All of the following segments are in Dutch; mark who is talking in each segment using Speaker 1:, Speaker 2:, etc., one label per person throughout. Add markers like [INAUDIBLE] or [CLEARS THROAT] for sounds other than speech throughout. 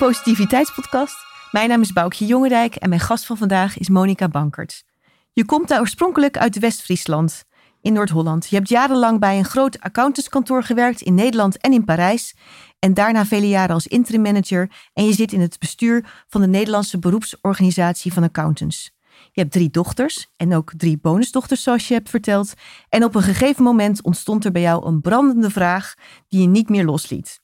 Speaker 1: Positiviteitspodcast. Mijn naam is Boukje Jongendijk en mijn gast van vandaag is Monika Bankert. Je komt daar oorspronkelijk uit West-Friesland, in Noord-Holland. Je hebt jarenlang bij een groot accountantskantoor gewerkt in Nederland en in Parijs. En daarna vele jaren als interim manager. En je zit in het bestuur van de Nederlandse beroepsorganisatie van accountants. Je hebt drie dochters en ook drie bonusdochters, zoals je hebt verteld. En op een gegeven moment ontstond er bij jou een brandende vraag die je niet meer losliet.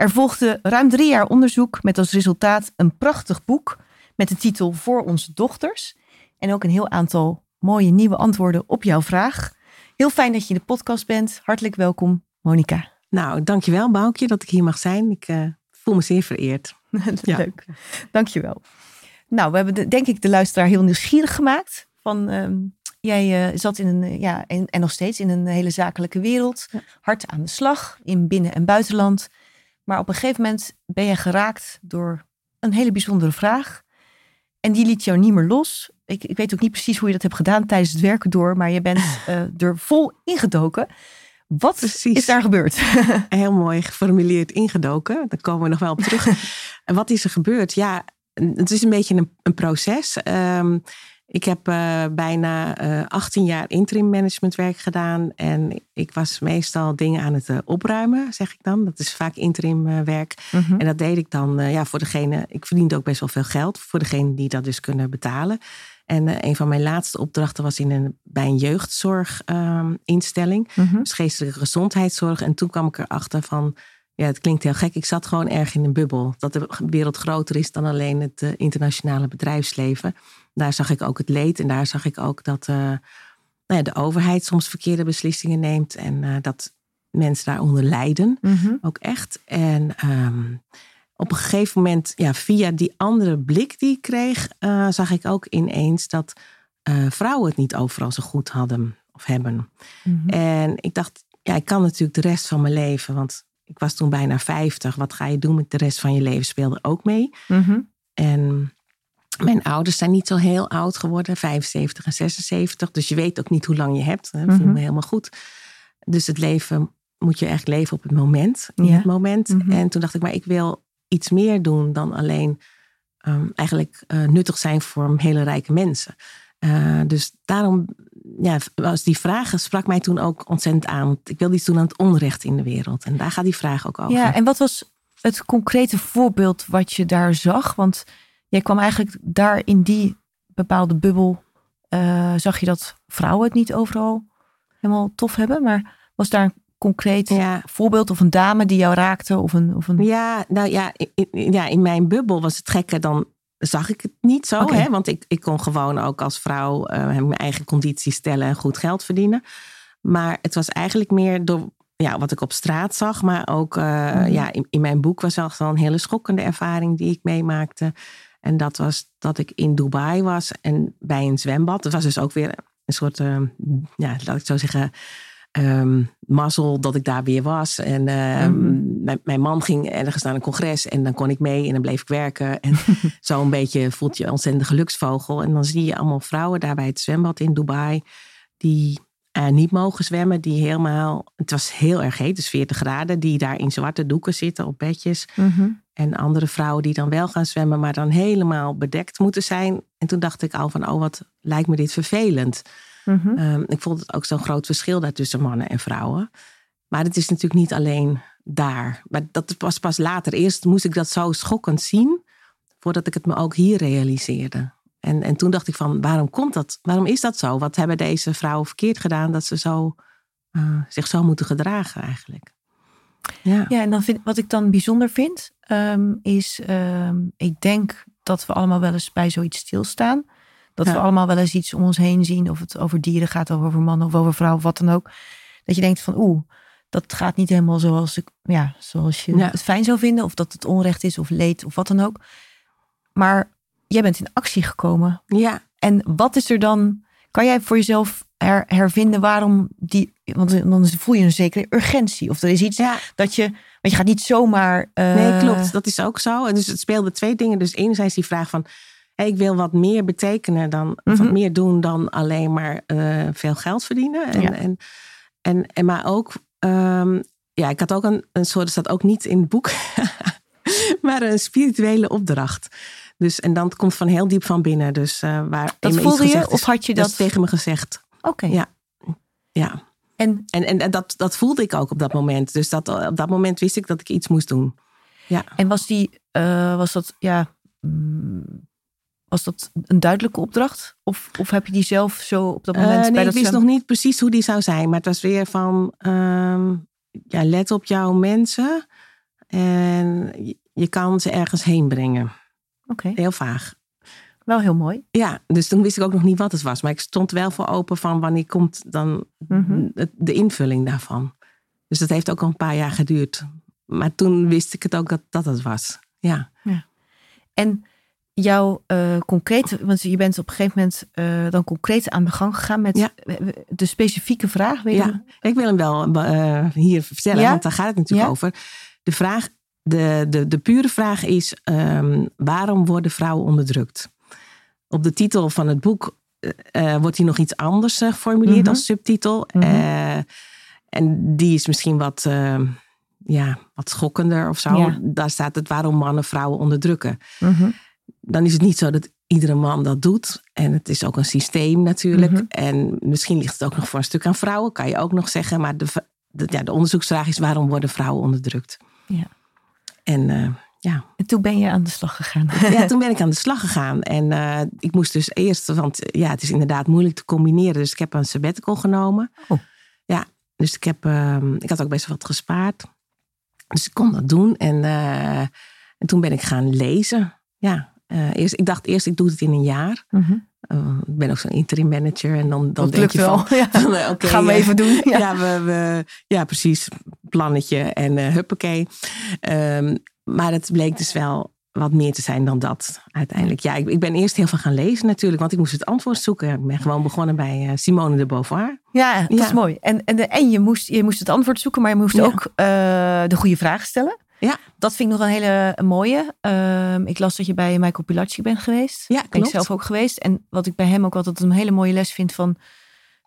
Speaker 1: Er volgde ruim drie jaar onderzoek met als resultaat een prachtig boek met de titel Voor onze dochters. En ook een heel aantal mooie nieuwe antwoorden op jouw vraag. Heel fijn dat je in de podcast bent. Hartelijk welkom, Monika.
Speaker 2: Nou, dankjewel Boukje dat ik hier mag zijn. Ik uh, voel me zeer vereerd. [LAUGHS]
Speaker 1: Leuk, ja. dankjewel. Nou, we hebben de, denk ik de luisteraar heel nieuwsgierig gemaakt. Van, uh, jij uh, zat in een, ja, en, en, nog steeds in een hele zakelijke wereld. Ja. Hard aan de slag in binnen- en buitenland. Maar op een gegeven moment ben je geraakt door een hele bijzondere vraag. En die liet jou niet meer los. Ik, ik weet ook niet precies hoe je dat hebt gedaan tijdens het werken door. Maar je bent uh, [LAUGHS] er vol ingedoken. Wat Precies. is daar gebeurd? [LAUGHS]
Speaker 2: Heel mooi geformuleerd ingedoken. Daar komen we nog wel op terug. [LAUGHS] en wat is er gebeurd? Ja, het is een beetje een, een proces. Um, ik heb uh, bijna uh, 18 jaar interim managementwerk gedaan. En ik was meestal dingen aan het uh, opruimen, zeg ik dan. Dat is vaak interim werk. Mm -hmm. En dat deed ik dan ja, voor degene. Ik verdiende ook best wel veel geld voor degene die dat dus kunnen betalen. En een van mijn laatste opdrachten was in een, bij een jeugdzorginstelling. Um, mm -hmm. Dus geestelijke gezondheidszorg. En toen kwam ik erachter van. Ja, het klinkt heel gek. Ik zat gewoon erg in een bubbel. Dat de wereld groter is dan alleen het internationale bedrijfsleven. Daar zag ik ook het leed en daar zag ik ook dat uh, nou ja, de overheid soms verkeerde beslissingen neemt en uh, dat mensen daaronder lijden. Mm -hmm. Ook echt. En um, op een gegeven moment, ja, via die andere blik die ik kreeg, uh, zag ik ook ineens dat vrouwen het niet overal zo goed hadden of hebben. Mm -hmm. En ik dacht, ja, ik kan natuurlijk de rest van mijn leven, want ik was toen bijna 50. Wat ga je doen met de rest van je leven? Speelde ook mee. Mm -hmm. En mijn ouders zijn niet zo heel oud geworden, 75 en 76. Dus je weet ook niet hoe lang je hebt. Dat mm -hmm. voel me helemaal goed. Dus het leven moet je echt leven op het moment. In ja. het moment. Mm -hmm. En toen dacht ik, maar ik wil iets meer doen dan alleen um, eigenlijk uh, nuttig zijn voor hele rijke mensen. Uh, dus daarom ja, was die vraag sprak mij toen ook ontzettend aan. Ik wilde iets doen aan het onrecht in de wereld. En daar gaat die vraag ook over.
Speaker 1: Ja, en wat was het concrete voorbeeld wat je daar zag? Want jij kwam eigenlijk daar in die bepaalde bubbel. Uh, zag je dat vrouwen het niet overal helemaal tof hebben. Maar was daar een concreet ja. voorbeeld of een dame die jou raakte? Of een, of een...
Speaker 2: Ja, nou ja in, ja, in mijn bubbel was het gekke. Dan zag ik het niet zo. Okay. Hè? Want ik, ik kon gewoon ook als vrouw uh, mijn eigen conditie stellen en goed geld verdienen. Maar het was eigenlijk meer door ja, wat ik op straat zag. Maar ook uh, mm. ja, in, in, mijn boek was al een hele schokkende ervaring die ik meemaakte. En dat was dat ik in Dubai was en bij een zwembad. Dat was dus ook weer een soort, uh, ja, laat ik zo zeggen, um, mazzel dat ik daar weer was. En uh, mm-hmm. mijn, mijn, man ging ergens naar een congres en dan kon ik mee en dan bleef ik werken. En [LAUGHS] zo een beetje voelt je ontzettend geluksvogel. En dan zie je allemaal vrouwen daar bij het zwembad in Dubai die uh, niet mogen zwemmen, die helemaal, het was heel erg heet, dus 40 graden, die daar in zwarte doeken zitten op bedjes. Mm-hmm. En andere vrouwen die dan wel gaan zwemmen, maar dan helemaal bedekt moeten zijn. En toen dacht ik al van, oh wat lijkt me dit vervelend. Mm-hmm. Um, ik vond het ook zo'n groot verschil daar tussen mannen en vrouwen. Maar het is natuurlijk niet alleen daar. Maar dat was pas later. Eerst moest ik dat zo schokkend zien, voordat ik het me ook hier realiseerde. En, en toen dacht ik van, waarom komt dat? Waarom is dat zo? Wat hebben deze vrouwen verkeerd gedaan dat ze zo, uh, zich zo moeten gedragen eigenlijk?
Speaker 1: Ja, ja en dan vind, wat ik dan bijzonder vind, um, is, um, ik denk dat we allemaal wel eens bij zoiets stilstaan. Dat ja. we allemaal wel eens iets om ons heen zien, of het over dieren gaat, of over mannen of over vrouwen, of wat dan ook. Dat je denkt van, oeh, dat gaat niet helemaal zoals, ik, ja, zoals je ja. het fijn zou vinden, of dat het onrecht is, of leed, of wat dan ook. Maar jij bent in actie gekomen.
Speaker 2: Ja.
Speaker 1: En wat is er dan, kan jij voor jezelf her, hervinden waarom die, want dan voel je een zekere urgentie. Of er is iets ja. dat je, want je gaat niet zomaar.
Speaker 2: Uh... Nee, klopt. Dat is ook zo. En dus het speelde twee dingen. Dus enerzijds die vraag van, hey, ik wil wat meer betekenen dan, mm -hmm. wat meer doen dan alleen maar uh, veel geld verdienen. En, ja. en, en, en, maar ook, um, ja, ik had ook een, een soort, dat staat ook niet in het boek. [LAUGHS] maar een spirituele opdracht. Dus, en dan komt van heel diep van binnen. Dus, uh, waar
Speaker 1: dat voelde je? Of had je dat?
Speaker 2: dat tegen me gezegd.
Speaker 1: Oké.
Speaker 2: Ja. ja.
Speaker 1: En,
Speaker 2: en, en, dat, dat voelde ik ook op dat moment. Dus dat, op dat moment wist ik dat ik iets moest doen. Ja.
Speaker 1: En was, die, uh, was dat, ja, was dat een duidelijke opdracht? Of, of heb je die zelf zo op dat moment uh,
Speaker 2: nee,
Speaker 1: bij
Speaker 2: dat ik wist nog niet precies hoe die zou zijn. Maar het was weer van, um, ja, let op jouw mensen. En je kan ze ergens heen brengen. Heel vaag.
Speaker 1: Wel heel mooi.
Speaker 2: Ja, dus toen wist ik ook nog niet wat het was. Maar ik stond wel voor open van wanneer komt dan
Speaker 1: Mhm.
Speaker 2: de invulling daarvan. Dus dat heeft ook al een paar jaar geduurd. Maar toen wist ik het ook dat dat het was. Ja.
Speaker 1: En jouw uh, concrete, want je bent op een gegeven moment uh, dan concreet aan de gang gegaan met
Speaker 2: Ja.
Speaker 1: de specifieke vraag. Weet je?
Speaker 2: ja. Ik wil hem wel eh, hier vertellen,
Speaker 1: Ja?
Speaker 2: want daar gaat het natuurlijk
Speaker 1: Ja?
Speaker 2: over. De, vraag, de, de, de pure vraag is: ehm, waarom worden vrouwen onderdrukt? Op de titel van het boek eh, wordt hier nog iets anders eh, geformuleerd
Speaker 1: Mhm.
Speaker 2: als subtitel.
Speaker 1: Mhm.
Speaker 2: Eh, en die is misschien wat, eh, ja, wat schokkender of zo.
Speaker 1: Ja.
Speaker 2: Daar staat het waarom mannen vrouwen onderdrukken.
Speaker 1: Mhm.
Speaker 2: Dan is het niet zo dat iedere man dat doet. En het is ook een systeem natuurlijk. En misschien ligt het ook nog voor een stuk aan vrouwen, kan je ook nog zeggen. Maar de, de, ja, de onderzoeksvraag is waarom worden vrouwen onderdrukt?
Speaker 1: Ja.
Speaker 2: En eh, ja.
Speaker 1: En toen ben je aan de slag gegaan. [LAUGHS]
Speaker 2: ja, toen ben [LAUGHS] ik aan de slag gegaan. En eh, ik moest dus eerst, want ja, het is inderdaad moeilijk te combineren. Dus ik heb een sabbatical genomen.
Speaker 1: Oh.
Speaker 2: Ja, dus ik, heb, ehm, ik had ook best wel wat gespaard. Dus ik kon dat doen. En, eh, en toen ben ik gaan lezen. Ja, eerst, ik dacht eerst, ik doe het in een jaar.
Speaker 1: Mhm.
Speaker 2: Uh, ik ben ook zo'n interim manager. En dan, dan
Speaker 1: Dat
Speaker 2: denk je
Speaker 1: wel. [LAUGHS]
Speaker 2: van,
Speaker 1: Ja.
Speaker 2: van,
Speaker 1: Gaan we even doen. Ja.
Speaker 2: ja, we, we, ja, precies. Plannetje en eh huppakee. Ehm, maar het bleek dus wel wat meer te zijn dan dat uiteindelijk. Ja, ik, ik ben eerst heel veel gaan lezen natuurlijk. Want ik moest het antwoord zoeken. Ik ben gewoon begonnen bij eh, Simone de Beauvoir.
Speaker 1: Ja, dat
Speaker 2: Ja.
Speaker 1: is mooi. En, en, en je, moest, je moest het antwoord zoeken, maar je moest
Speaker 2: Ja.
Speaker 1: ook eh, de goede vragen stellen.
Speaker 2: Ja.
Speaker 1: Dat vind ik nog een hele mooie. Ehm, ik las dat je bij Michael Pilatschik bent geweest.
Speaker 2: Ja,
Speaker 1: ben ik
Speaker 2: klopt.
Speaker 1: zelf ook geweest. En wat ik bij hem ook altijd een hele mooie les vind van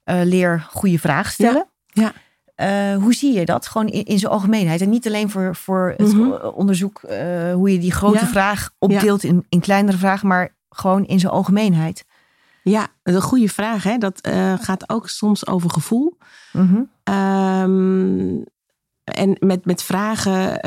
Speaker 1: leer goede vragen stellen.
Speaker 2: Ja.
Speaker 1: Eh, hoe zie je dat? Gewoon in, in zijn algemeenheid. En niet alleen voor, voor het
Speaker 2: Mhm.
Speaker 1: onderzoek eh, hoe je die grote
Speaker 2: Ja.
Speaker 1: vraag opdeelt in, in kleinere vragen, maar gewoon in zijn algemeenheid.
Speaker 2: Ja, een goede vraag. Hè? Dat eh, gaat ook soms over gevoel.
Speaker 1: Mhm.
Speaker 2: Ehm, en met, met vragen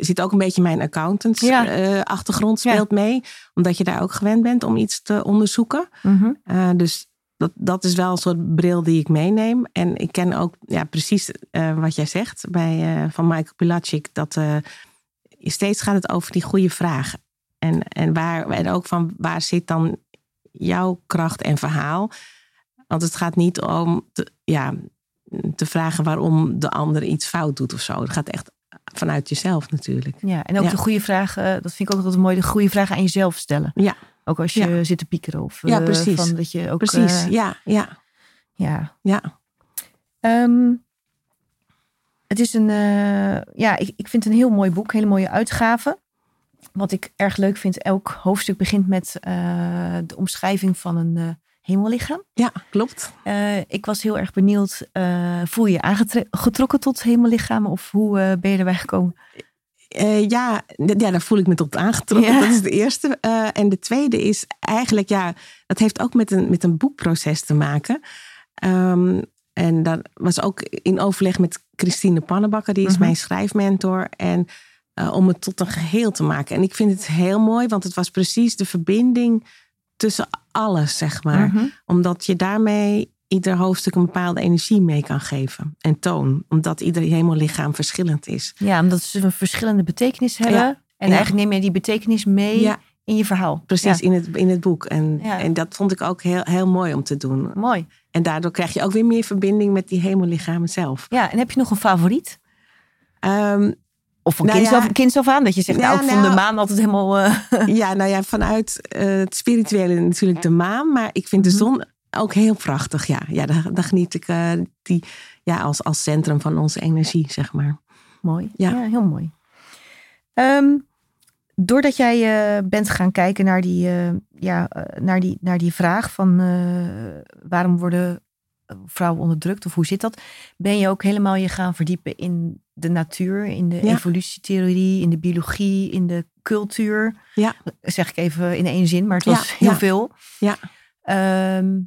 Speaker 2: zit ook een beetje mijn accountants
Speaker 1: Ja.
Speaker 2: achtergrond speelt mee. Omdat je daar ook gewend bent om iets te onderzoeken.
Speaker 1: Mhm.
Speaker 2: Dus dat, dat is wel een soort bril die ik meeneem. En ik ken ook ja, precies eh, wat jij zegt bij, eh, van Michael Pilatschik. Dat eh, steeds gaat het over die goede vraag. En, en, waar, en ook van waar zit dan jouw kracht en verhaal? Want het gaat niet om te, ja, te vragen waarom de ander iets fout doet of zo. Het gaat echt vanuit jezelf natuurlijk.
Speaker 1: Ja, en ook
Speaker 2: Ja.
Speaker 1: de goede vragen, dat vind ik ook altijd mooi, de goede vragen aan jezelf stellen.
Speaker 2: Ja.
Speaker 1: Ook als je
Speaker 2: Ja.
Speaker 1: zit te piekeren of
Speaker 2: Ja,
Speaker 1: eh,
Speaker 2: precies.
Speaker 1: van dat je ook.
Speaker 2: Precies,
Speaker 1: eh,
Speaker 2: ja, ja,
Speaker 1: ja.
Speaker 2: ja.
Speaker 1: Ehm, het is een, eh, ja, ik, ik vind het een heel mooi boek, hele mooie uitgave. Wat ik erg leuk vind, elk hoofdstuk begint met de omschrijving van een hemellichaam.
Speaker 2: Ja, klopt.
Speaker 1: Ik was heel erg benieuwd, voel je je aangetrokken tot hemellichamen of hoe ben je erbij gekomen?
Speaker 2: Eh, ja, ja, daar voel ik me tot aangetrokken.
Speaker 1: Ja.
Speaker 2: Dat is de eerste. Eh, en de tweede is eigenlijk, ja, dat heeft ook met een, met een boekproces te maken. Ehm, en dat was ook in overleg met Christine Pannenbakker, die is
Speaker 1: Mhm.
Speaker 2: mijn schrijfmentor. En eh, om het tot een geheel te maken. En ik vind het heel mooi, want het was precies de verbinding tussen alles, zeg maar.
Speaker 1: Mhm.
Speaker 2: Omdat je daarmee ieder hoofdstuk een bepaalde energie mee kan geven. En toon. Omdat ieder hemellichaam verschillend is.
Speaker 1: Ja, omdat ze een verschillende betekenis hebben.
Speaker 2: Ja.
Speaker 1: En
Speaker 2: Ja.
Speaker 1: eigenlijk neem je die betekenis mee
Speaker 2: Ja.
Speaker 1: in je verhaal.
Speaker 2: Precies, in, het, in het boek. En, en dat vond ik ook heel, heel mooi om te doen.
Speaker 1: mooi.
Speaker 2: En daardoor krijg je ook weer meer verbinding met die hemellichamen zelf.
Speaker 1: Ja, en heb je nog een favoriet?
Speaker 2: Ehm,
Speaker 1: Of van
Speaker 2: Nou
Speaker 1: kind,
Speaker 2: ja.
Speaker 1: af, kind af aan? Dat je zegt,
Speaker 2: Nou,
Speaker 1: nou, ik vond
Speaker 2: nou.
Speaker 1: de maan altijd helemaal... eh, [LAUGHS]
Speaker 2: ja, nou ja, vanuit eh, het spirituele natuurlijk de maan. Maar ik vind de
Speaker 1: Mhm.
Speaker 2: zon ook heel prachtig. Ja, ja daar, daar geniet ik eh, die, ja, als, als centrum van onze energie, zeg maar.
Speaker 1: mooi.
Speaker 2: Ja.
Speaker 1: Ja, heel mooi. Ehm, doordat jij eh, bent gaan kijken naar die, eh, ja, naar die, naar die vraag van waarom worden vrouwen onderdrukt? Of hoe zit dat? Ben je ook helemaal je gaan verdiepen in de natuur, in de evolutietheorie, in de biologie, in de cultuur?
Speaker 2: Ja.
Speaker 1: Zeg ik even in één zin, maar het was heel veel.
Speaker 2: Ja.
Speaker 1: Ehm,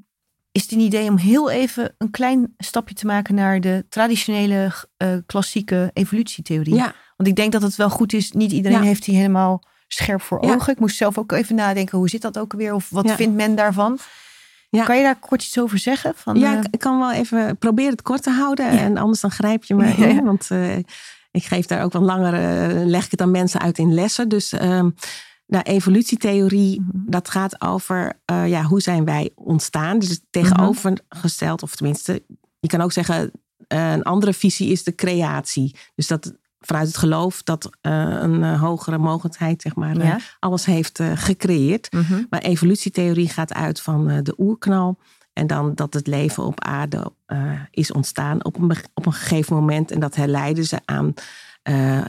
Speaker 1: is het een idee om heel even een klein stapje te maken naar de traditionele uh, klassieke evolutietheorie?
Speaker 2: Ja.
Speaker 1: Want ik denk dat het wel goed is. Niet iedereen heeft die helemaal scherp voor ogen. Ik moest zelf ook even nadenken, hoe zit dat ook weer? Of wat vindt men daarvan? Kan je daar kort iets over zeggen? Van,
Speaker 2: ja, uh... ik kan wel even proberen het kort te houden. En anders dan grijp je me in. Want uh, ik geef daar ook wat langer, leg ik het aan mensen uit in lessen. Dus uh, nou, evolutietheorie, mm -hmm. dat gaat over ja, hoe zijn wij ontstaan. Dus tegenovergesteld, of tenminste, je kan ook zeggen, een andere visie is de creatie. Dus dat vanuit het geloof dat uh, een hogere mogelijkheid zeg maar, ja. alles heeft gecreëerd.
Speaker 1: Mhm.
Speaker 2: Mm -hmm. Maar evolutietheorie gaat uit van de oerknal. En dan dat het leven op aarde is ontstaan op een, op een gegeven moment. En dat herleiden ze aan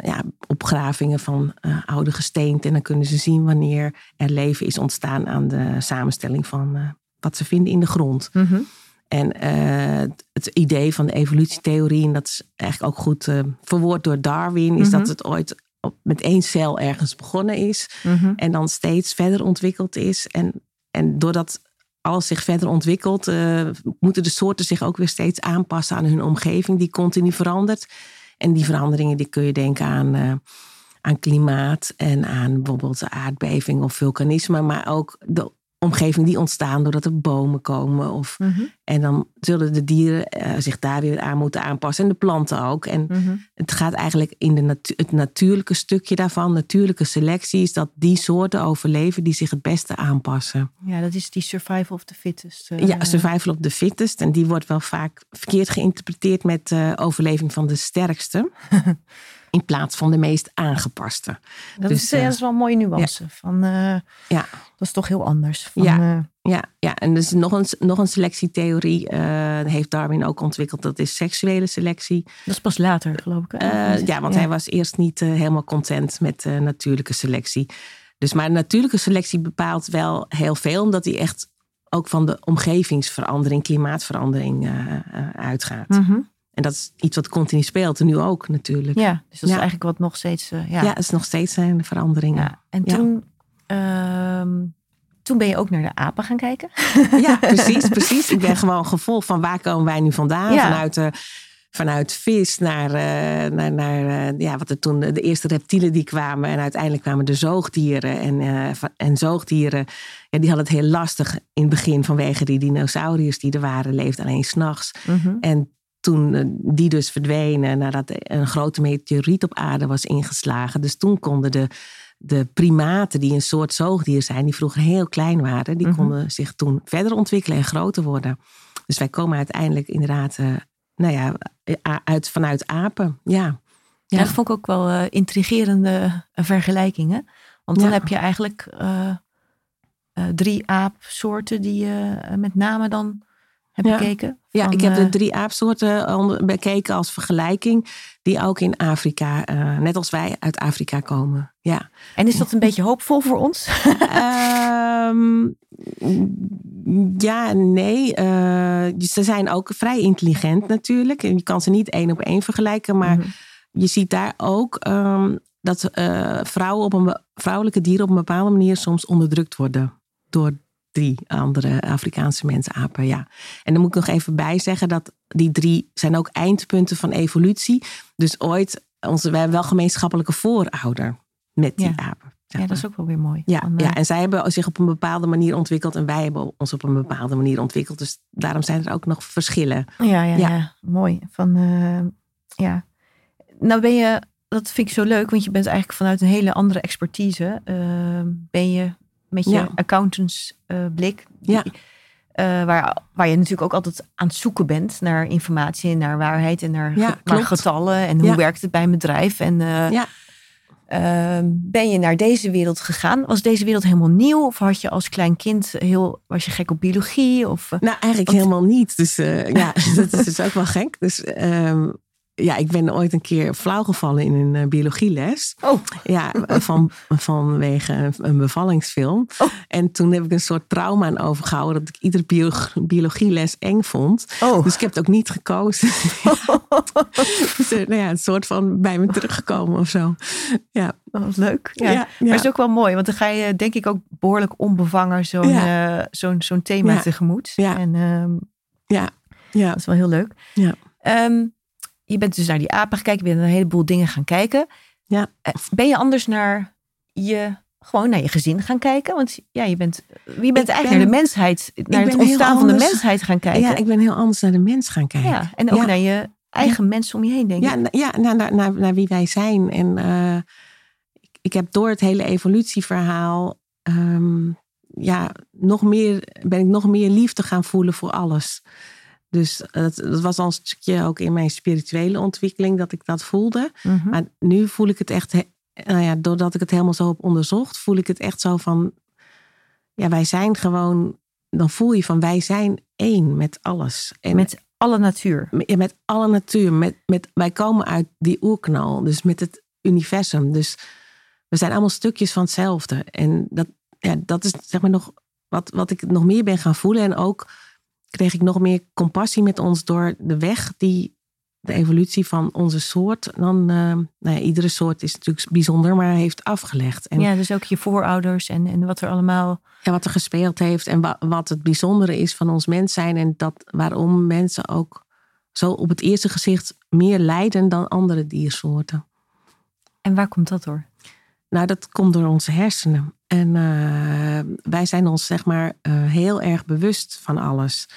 Speaker 2: ja, opgravingen van oude gesteenten. En dan kunnen ze zien wanneer er leven is ontstaan aan de samenstelling van wat ze vinden in de grond.
Speaker 1: Mm -hmm.
Speaker 2: En het idee van de evolutietheorie, en dat is eigenlijk ook goed verwoord door Darwin, is mm -hmm. dat het ooit met één cel ergens begonnen is
Speaker 1: mm -hmm.
Speaker 2: en dan steeds verder ontwikkeld is. En, en doordat alles zich verder ontwikkelt, moeten de soorten zich ook weer steeds aanpassen aan hun omgeving, die continu verandert. En die veranderingen die kun je denken aan, aan klimaat en aan bijvoorbeeld aardbeving of vulkanisme, maar ook de omgeving die ontstaan doordat er bomen komen. Of,
Speaker 1: mm -hmm.
Speaker 2: En dan zullen de dieren uh, zich daar weer aan moeten aanpassen. En de planten ook. En
Speaker 1: mm -hmm.
Speaker 2: het gaat eigenlijk in de natu het natuurlijke stukje daarvan, natuurlijke selectie, is dat die soorten overleven die zich het beste aanpassen.
Speaker 1: Ja, dat is die survival of the fittest.
Speaker 2: Uh... Ja, survival of the fittest. En die wordt wel vaak verkeerd geïnterpreteerd met uh, overleving van de sterkste. [LAUGHS] in plaats van de meest aangepaste.
Speaker 1: Dat, dus, is, uh, dat is wel een mooie nuance. Ja. Van, uh,
Speaker 2: ja.
Speaker 1: Dat is toch heel anders. Van,
Speaker 2: ja.
Speaker 1: Uh,
Speaker 2: ja, ja, en dus nog een, nog een selectietheorie heeft Darwin ook ontwikkeld. Dat is seksuele selectie.
Speaker 1: Dat is pas later, geloof ik.
Speaker 2: ja, want ja. hij was eerst niet helemaal content met natuurlijke selectie. Dus maar natuurlijke selectie bepaalt wel heel veel, omdat hij echt ook van de omgevingsverandering, klimaatverandering uitgaat.
Speaker 1: Mm -hmm.
Speaker 2: En dat is iets wat continu speelt en nu ook natuurlijk.
Speaker 1: Ja, dus dat is eigenlijk wat nog steeds... Uh, ja.
Speaker 2: ja, het is nog steeds een verandering.
Speaker 1: Ja. En toen, ja. um, toen ben je ook naar de apen gaan kijken. [LAUGHS]
Speaker 2: Ja, precies, [LAUGHS] precies. Ik ben gewoon gevolg van waar komen wij nu vandaan? Vanuit, uh, vanuit vis naar, uh, naar, naar ja, wat er toen de eerste reptielen die kwamen. En uiteindelijk kwamen de zoogdieren. En, en zoogdieren, ja, die hadden het heel lastig in het begin vanwege die dinosauriërs die er waren. Leefden alleen s'nachts.
Speaker 1: Mm -hmm.
Speaker 2: En toen die dus verdwenen nadat een grote meteoriet op aarde was ingeslagen. Dus toen konden de, de primaten, die een soort zoogdier zijn, die vroeger heel klein waren, die
Speaker 1: Mhm.
Speaker 2: konden zich toen verder ontwikkelen en groter worden. Dus wij komen uiteindelijk inderdaad, uh, nou ja, uit, vanuit apen. Ja.
Speaker 1: Ja. dat vond ik ook wel uh, intrigerende vergelijkingen. Want dan
Speaker 2: Ja.
Speaker 1: heb je eigenlijk uh, drie aapsoorten die je met name dan hebt
Speaker 2: Ja.
Speaker 1: bekeken.
Speaker 2: Ja,
Speaker 1: Van,
Speaker 2: ik heb
Speaker 1: eh,
Speaker 2: de drie aapsoorten bekeken als vergelijking, die ook in Afrika, eh, net als wij, uit Afrika komen. Ja.
Speaker 1: En is dat een beetje hoopvol voor ons? [LAUGHS]
Speaker 2: Ehm, ja, nee. eh, ze zijn ook vrij intelligent natuurlijk. En je kan ze niet één op één vergelijken. Maar
Speaker 1: Mhm.
Speaker 2: je ziet daar ook ehm, dat eh, vrouwen op een, vrouwelijke dieren op een bepaalde manier soms onderdrukt worden. Door die andere Afrikaanse mensapen. Ja. En dan moet ik nog even bij zeggen dat die drie zijn ook eindpunten van evolutie. Dus ooit, onze, wij hebben wel gemeenschappelijke voorouder met die
Speaker 1: Ja.
Speaker 2: apen.
Speaker 1: Ja, dat is ook wel weer mooi.
Speaker 2: Ja,
Speaker 1: Van, eh,
Speaker 2: ja, en zij hebben zich op een bepaalde manier ontwikkeld en wij hebben ons op een bepaalde manier ontwikkeld. Dus daarom zijn er ook nog verschillen.
Speaker 1: Ja, ja, ja.
Speaker 2: Ja.
Speaker 1: mooi. Van, eh, ja. Nou ben je, dat vind ik zo leuk, want je bent eigenlijk vanuit een hele andere expertise. eh, ben je met je
Speaker 2: Ja.
Speaker 1: accountantsblik, die-
Speaker 2: Ja.
Speaker 1: eh, waar, waar je natuurlijk ook altijd aan het zoeken bent naar informatie en naar waarheid en naar,
Speaker 2: Ja,
Speaker 1: naar getallen en hoe
Speaker 2: Ja.
Speaker 1: werkt het bij een bedrijf. En eh,
Speaker 2: Ja.
Speaker 1: eh, ben je naar deze wereld gegaan? Was deze wereld helemaal nieuw? Of had je als klein kind heel, was je gek op biologie? Of, eh,
Speaker 2: Nou, eigenlijk
Speaker 1: Want-
Speaker 2: helemaal niet. Dus eh, ja, [LAUGHS] dat is dus ook wel gek. Dus ehm, ja, ik ben ooit een keer flauwgevallen in een uh, biologieles.
Speaker 1: Oh.
Speaker 2: Ja, van, vanwege een, een bevallingsfilm.
Speaker 1: Oh.
Speaker 2: En toen heb ik een soort trauma aan overgehouden dat ik iedere bio, biologieles eng vond.
Speaker 1: Oh.
Speaker 2: Dus ik heb het ook niet gekozen. [LAUGHS] dus, nou ja, een soort van bij me teruggekomen of zo. Ja.
Speaker 1: Dat was leuk. Ja.
Speaker 2: Ja, ja.
Speaker 1: Maar het is ook wel mooi, want dan ga je denk ik ook behoorlijk onbevangen zo'n
Speaker 2: Ja.
Speaker 1: eh, zo'n zo'n thema tegemoet.
Speaker 2: Ja.
Speaker 1: En ehm,
Speaker 2: Ja, ja.
Speaker 1: dat is wel heel leuk.
Speaker 2: Ja.
Speaker 1: Ehm, je bent dus naar die apen gekeken, je bent naar een heleboel dingen gaan kijken.
Speaker 2: Ja.
Speaker 1: Eh, Ben je anders naar je, gewoon naar je gezin gaan kijken? Want ja, je bent, je bent
Speaker 2: Ik
Speaker 1: eigenlijk
Speaker 2: ben-
Speaker 1: naar de mensheid, naar het ontstaan van de mensheid gaan kijken.
Speaker 2: ja, ik ben heel anders naar de mens gaan kijken.
Speaker 1: Ja, en ook
Speaker 2: Ja.
Speaker 1: naar je eigen mensen om je heen, denk
Speaker 2: Ja, na- ja naar, naar, naar, naar wie wij zijn. En eh, ik, ik heb door het hele evolutieverhaal. ehm, ja, nog meer, ben ik nog meer liefde gaan voelen voor alles. Dus dat, dat was al een stukje ook in mijn spirituele ontwikkeling dat ik dat voelde.
Speaker 1: Mhm.
Speaker 2: Maar nu voel ik het echt, nou ja, doordat ik het helemaal zo heb onderzocht, voel ik het echt zo van, ja, wij zijn gewoon, dan voel je van wij zijn één met alles. En
Speaker 1: Met alle natuur.
Speaker 2: met, met alle natuur. Met, met, wij komen uit die oerknal, dus met het universum. Dus we zijn allemaal stukjes van hetzelfde. En dat, ja, dat is zeg maar nog wat, wat ik nog meer ben gaan voelen. En ook kreeg ik nog meer compassie met ons door de weg die de evolutie van onze soort, dan, eh, nou ja, iedere soort is natuurlijk bijzonder, maar heeft afgelegd. En
Speaker 1: Ja, dus ook je voorouders en, en wat er allemaal...
Speaker 2: ja, wat er gespeeld heeft en wa- wat het bijzondere is van ons mens zijn. En dat waarom mensen ook zo op het eerste gezicht meer lijden dan andere diersoorten.
Speaker 1: En waar komt dat door?
Speaker 2: Nou, dat komt door onze hersenen. En eh, wij zijn ons zeg maar eh, heel erg bewust van alles.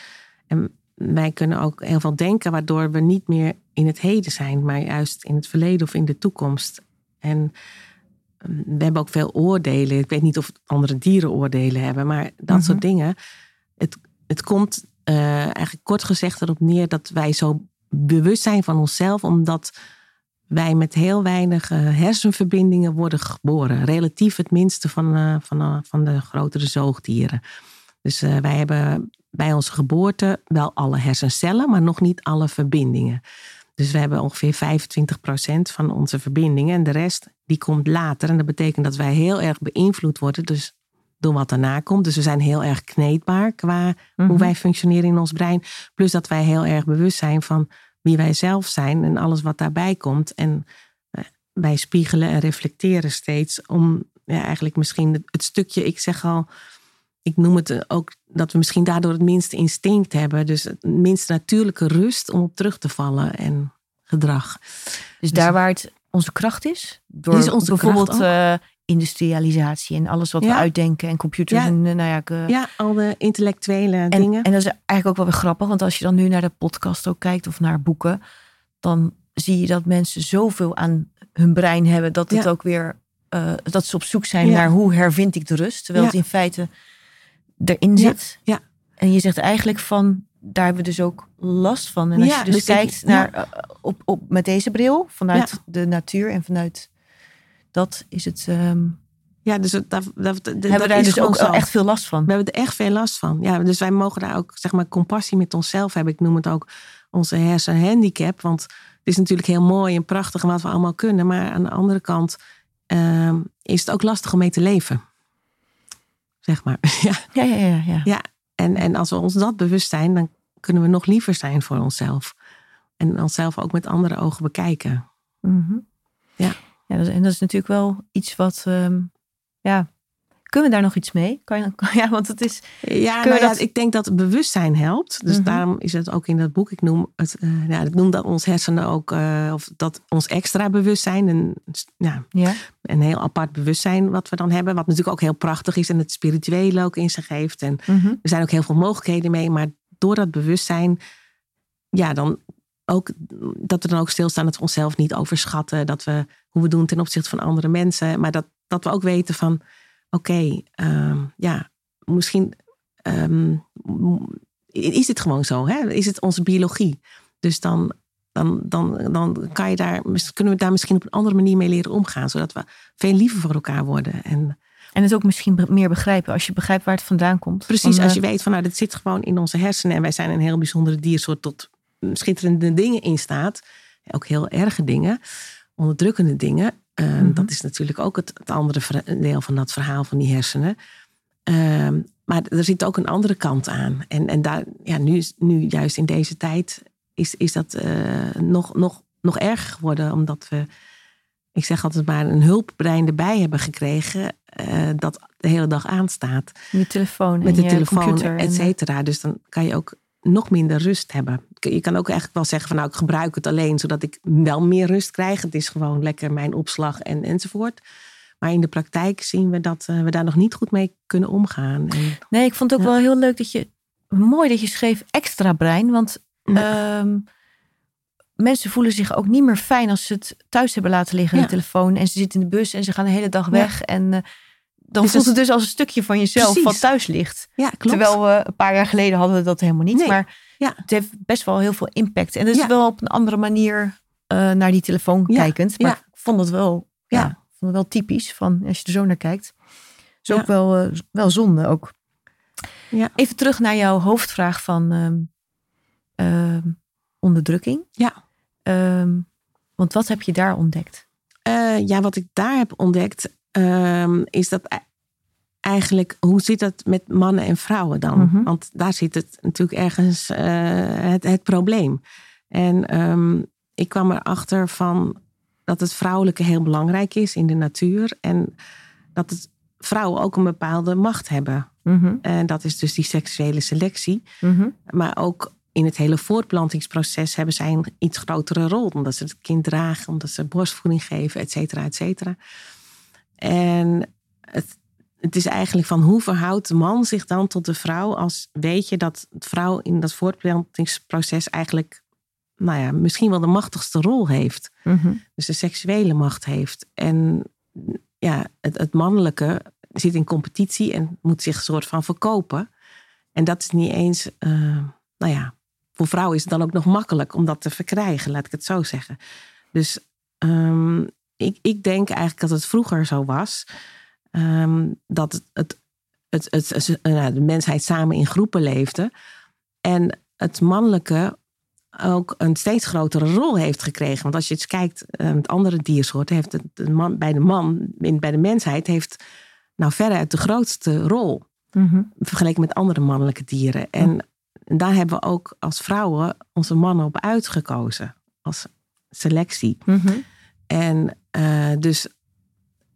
Speaker 2: En wij kunnen ook heel veel denken, waardoor we niet meer in het heden zijn, maar juist in het verleden of in de toekomst. En eh, we hebben ook veel oordelen. Ik weet niet of andere dieren oordelen hebben, maar dat
Speaker 1: Mhm.
Speaker 2: soort dingen. Het, het komt eh, eigenlijk kort gezegd erop neer dat wij zo bewust zijn van onszelf, omdat wij met heel weinig eh, hersenverbindingen worden geboren. Relatief het minste van, eh, van, eh, van de grotere zoogdieren. Dus wij hebben bij onze geboorte wel alle hersencellen, maar nog niet alle verbindingen. Dus we hebben ongeveer 25% van onze verbindingen. En de rest die komt later. En dat betekent dat wij heel erg beïnvloed worden dus door wat daarna komt. Dus we zijn heel erg kneedbaar qua
Speaker 1: Mhm.
Speaker 2: hoe wij functioneren in ons brein. Plus dat wij heel erg bewust zijn van wie wij zelf zijn en alles wat daarbij komt. En eh, wij spiegelen en reflecteren steeds om ja, eigenlijk misschien het, stukje, ik zeg al, ik noem het eh, ook dat we misschien daardoor het minste instinct hebben. Dus het minst natuurlijke rust om op terug te vallen en gedrag.
Speaker 1: Dus daar waar het onze kracht is, door
Speaker 2: Is onze
Speaker 1: bijvoorbeeld industrialisatie en alles wat we uitdenken en computers
Speaker 2: Ja.
Speaker 1: en eh, nou ja, ik, eh,
Speaker 2: Ja, al de intellectuele
Speaker 1: en,
Speaker 2: dingen.
Speaker 1: en dat is eigenlijk ook wel weer grappig, want als je dan nu naar de podcast ook kijkt of naar boeken, dan zie je dat mensen zoveel aan hun brein hebben dat het
Speaker 2: Ja.
Speaker 1: ook weer eh, dat ze op zoek zijn naar hoe hervind ik de rust, terwijl het in feite erin zit.
Speaker 2: Ja.
Speaker 1: En je zegt eigenlijk van daar hebben we dus ook last van. En als
Speaker 2: Ja,
Speaker 1: je dus,
Speaker 2: dus
Speaker 1: kijkt naar op, op met deze bril vanuit de natuur en vanuit dat is het. ehm,
Speaker 2: ja, dus dat, dat, dat, dat
Speaker 1: hebben we daar
Speaker 2: is
Speaker 1: dus ook
Speaker 2: zo.
Speaker 1: echt veel last van.
Speaker 2: We hebben er echt veel last van. Ja, dus wij mogen daar ook zeg maar compassie met onszelf hebben. Ik noem het ook onze hersenhandicap. Want het is natuurlijk heel mooi en prachtig wat we allemaal kunnen. Maar aan de andere kant ehm, is het ook lastig om mee te leven. Zeg maar. [LAUGHS] Ja.
Speaker 1: Ja, ja, ja. ja.
Speaker 2: ja. En, en als we ons dat bewust zijn, dan kunnen we nog liever zijn voor onszelf. En onszelf ook met andere ogen bekijken.
Speaker 1: Mhm.
Speaker 2: Ja.
Speaker 1: Ja en dat is natuurlijk wel iets wat. ehm, ja. Kunnen we daar nog iets mee? Kan je, kan- [LAUGHS] ja, want het is.
Speaker 2: Ja, nou ja,
Speaker 1: dat-
Speaker 2: ik denk dat bewustzijn helpt. Dus
Speaker 1: Mhm.
Speaker 2: daarom is het ook in dat boek. Ik noem het, eh ja, ik noem dat ons hersenen ook, eh, of dat ons extra bewustzijn. En, ja,
Speaker 1: Ja.
Speaker 2: een heel apart bewustzijn wat we dan hebben. Wat natuurlijk ook heel prachtig is en het spirituele ook in zich heeft. En
Speaker 1: Mhm.
Speaker 2: er zijn ook heel veel mogelijkheden mee. Maar door dat bewustzijn, ja, dan ook dat we dan ook stilstaan dat we onszelf niet overschatten. Dat we hoe we doen ten opzichte van andere mensen. Maar dat, dat we ook weten van, oké, ehm, ja, misschien ehm, is het gewoon zo. Hè? Is het onze biologie? Dus dan, dan, dan, dan kan je daar, kunnen we daar misschien op een andere manier mee leren omgaan. Zodat we veel liever voor elkaar worden. En
Speaker 1: En het ook misschien meer begrijpen als je begrijpt waar het vandaan komt.
Speaker 2: Precies,
Speaker 1: Van,
Speaker 2: als
Speaker 1: eh,
Speaker 2: je weet van nou, dit zit gewoon in onze hersenen en wij zijn een heel bijzondere diersoort tot schitterende dingen in staat. ook heel erge dingen, onderdrukkende dingen.
Speaker 1: Mhm.
Speaker 2: Dat is natuurlijk ook het, het andere deel van dat verhaal van die hersenen. Ehm, maar er zit ook een andere kant aan. En, en daar, ja, nu, nu juist in deze tijd is, is dat eh, nog, nog, nog erger geworden. Omdat we, ik zeg altijd maar, een hulpbrein erbij hebben gekregen. eh, dat de hele dag aanstaat.
Speaker 1: Je telefoon
Speaker 2: Met de telefoon,
Speaker 1: computer.
Speaker 2: et
Speaker 1: en,
Speaker 2: cetera. Dus dan kan je ook nog minder rust hebben. Je kan ook eigenlijk wel zeggen van nou, ik gebruik het alleen zodat ik wel meer rust krijg. Het is gewoon lekker mijn opslag en, enzovoort. Maar in de praktijk zien we dat eh, we daar nog niet goed mee kunnen omgaan. En,
Speaker 1: Nee, ik vond het ook
Speaker 2: Ja.
Speaker 1: wel heel leuk dat je... Mooi dat je schreef extra brein. Want ehm, mensen voelen zich ook niet meer fijn als ze het thuis hebben laten liggen,
Speaker 2: Ja.
Speaker 1: de telefoon. En ze zitten in de bus en ze gaan de hele dag weg. En eh, dan
Speaker 2: Dus
Speaker 1: voelt het dus als een stukje van jezelf
Speaker 2: Precies.
Speaker 1: wat thuis ligt.
Speaker 2: ja, klopt.
Speaker 1: Terwijl we een paar jaar geleden hadden we dat helemaal niet.
Speaker 2: Nee.
Speaker 1: Maar
Speaker 2: Ja.
Speaker 1: het heeft best wel heel veel impact. En dat is
Speaker 2: Ja.
Speaker 1: wel op een andere manier eh, naar die telefoon
Speaker 2: Ja.
Speaker 1: kijkend. Maar ik vond het wel, ja. Vond het wel typisch van als je er zo naar kijkt. is ook wel, eh, wel zonde ook.
Speaker 2: Ja.
Speaker 1: Even terug naar jouw hoofdvraag van ehm, ehm, onderdrukking.
Speaker 2: Ja.
Speaker 1: Ehm, want wat heb je daar ontdekt?
Speaker 2: Eh, ja, wat ik daar heb ontdekt, is dat eigenlijk, hoe zit dat met mannen en vrouwen dan?
Speaker 1: Mhm.
Speaker 2: Want daar zit het natuurlijk ergens eh, het, het probleem. En ehm, ik kwam erachter van dat het vrouwelijke heel belangrijk is in de natuur. En dat het vrouwen ook een bepaalde macht hebben.
Speaker 1: Mhm,
Speaker 2: En dat is dus die seksuele selectie.
Speaker 1: mhm,
Speaker 2: Maar ook in het hele voortplantingsproces hebben zij een iets grotere rol. Omdat ze het kind dragen, omdat ze borstvoeding geven, et cetera, et cetera. En het, het is eigenlijk van hoe verhoudt de man zich dan tot de vrouw als weet je dat de vrouw in dat voortplantingsproces eigenlijk, nou ja, misschien wel de machtigste rol heeft.
Speaker 1: mhm.
Speaker 2: Dus de seksuele macht heeft. En ja, het, het mannelijke zit in competitie en moet zich een soort van verkopen. En dat is niet eens, eh, nou ja, voor vrouwen is het dan ook nog makkelijk om dat te verkrijgen, laat ik het zo zeggen. Dus ehm, ik, ik denk eigenlijk dat het vroeger zo was, ehm, dat het, het, het, nou, de mensheid samen in groepen leefde. En het mannelijke ook een steeds grotere rol heeft gekregen. Want als je eens kijkt eh, met andere diersoorten, heeft het de man, bij de man, in, bij de mensheid, heeft nou veruit de grootste rol
Speaker 1: Mhm.
Speaker 2: vergeleken met andere mannelijke dieren. En daar hebben we ook als vrouwen onze mannen op uitgekozen als selectie.
Speaker 1: Mhm.
Speaker 2: En eh, dus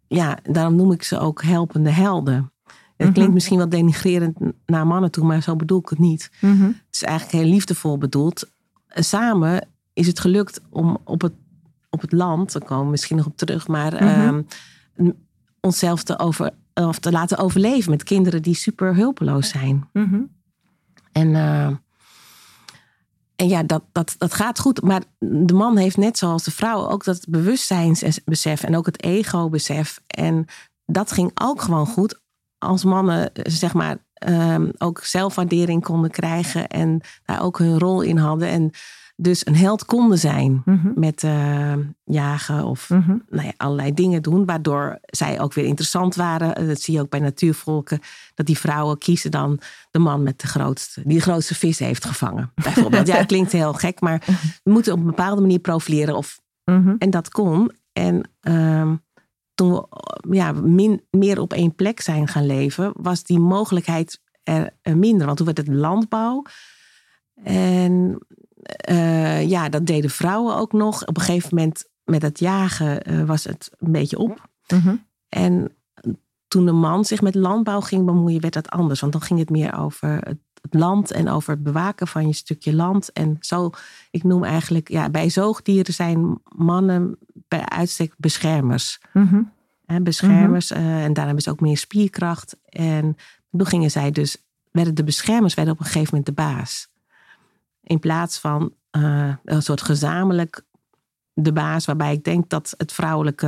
Speaker 2: ja, daarom noem ik ze ook helpende helden. Het
Speaker 1: Mhm.
Speaker 2: klinkt misschien wel denigrerend naar mannen toe, maar zo bedoel ik het niet.
Speaker 1: Mhm.
Speaker 2: Het is eigenlijk heel liefdevol bedoeld. Samen is het gelukt om op het, op het land, daar komen we misschien nog op terug, maar
Speaker 1: Mhm.
Speaker 2: ehm, onszelf te, over, of te laten overleven met kinderen die super hulpeloos zijn.
Speaker 1: Mhm.
Speaker 2: En, eh, en ja, dat, dat, dat gaat goed. Maar de man heeft net zoals de vrouw ook dat bewustzijnsbesef en ook het ego-besef. En dat ging ook gewoon goed als mannen, zeg maar, ehm, ook zelfwaardering konden krijgen en daar ook hun rol in hadden. En dus een held konden zijn
Speaker 1: Mhm.
Speaker 2: met eh, jagen of
Speaker 1: Mhm.
Speaker 2: nou ja, allerlei dingen doen, waardoor zij ook weer interessant waren. Eh, Dat zie je ook bij natuurvolken, dat die vrouwen kiezen dan de man met de grootste, die de grootste vis heeft gevangen. Bijvoorbeeld. ja, [LAUGHS] het klinkt heel gek, maar we moeten op een bepaalde manier profileren. Of,
Speaker 1: Mhm.
Speaker 2: en dat kon. En ehm, toen we ja, min, meer op één plek zijn gaan leven, was die mogelijkheid er eh, minder. Want toen werd het landbouw. En eh, ja, dat deden vrouwen ook nog. Op een gegeven moment met het jagen eh, was het een beetje op.
Speaker 1: Mhm.
Speaker 2: En toen de man zich met landbouw ging bemoeien, werd dat anders. Want dan ging het meer over het, het land en over het bewaken van je stukje land. En zo, ik noem eigenlijk, ja, bij zoogdieren zijn mannen per uitstek beschermers.
Speaker 1: Mhm.
Speaker 2: Beschermers. eh, en daar hebben ze ook meer spierkracht. En toen gingen zij dus, werden de beschermers werden op een gegeven moment de baas. In plaats van eh, een soort gezamenlijk de baas, waarbij ik denk dat het vrouwelijke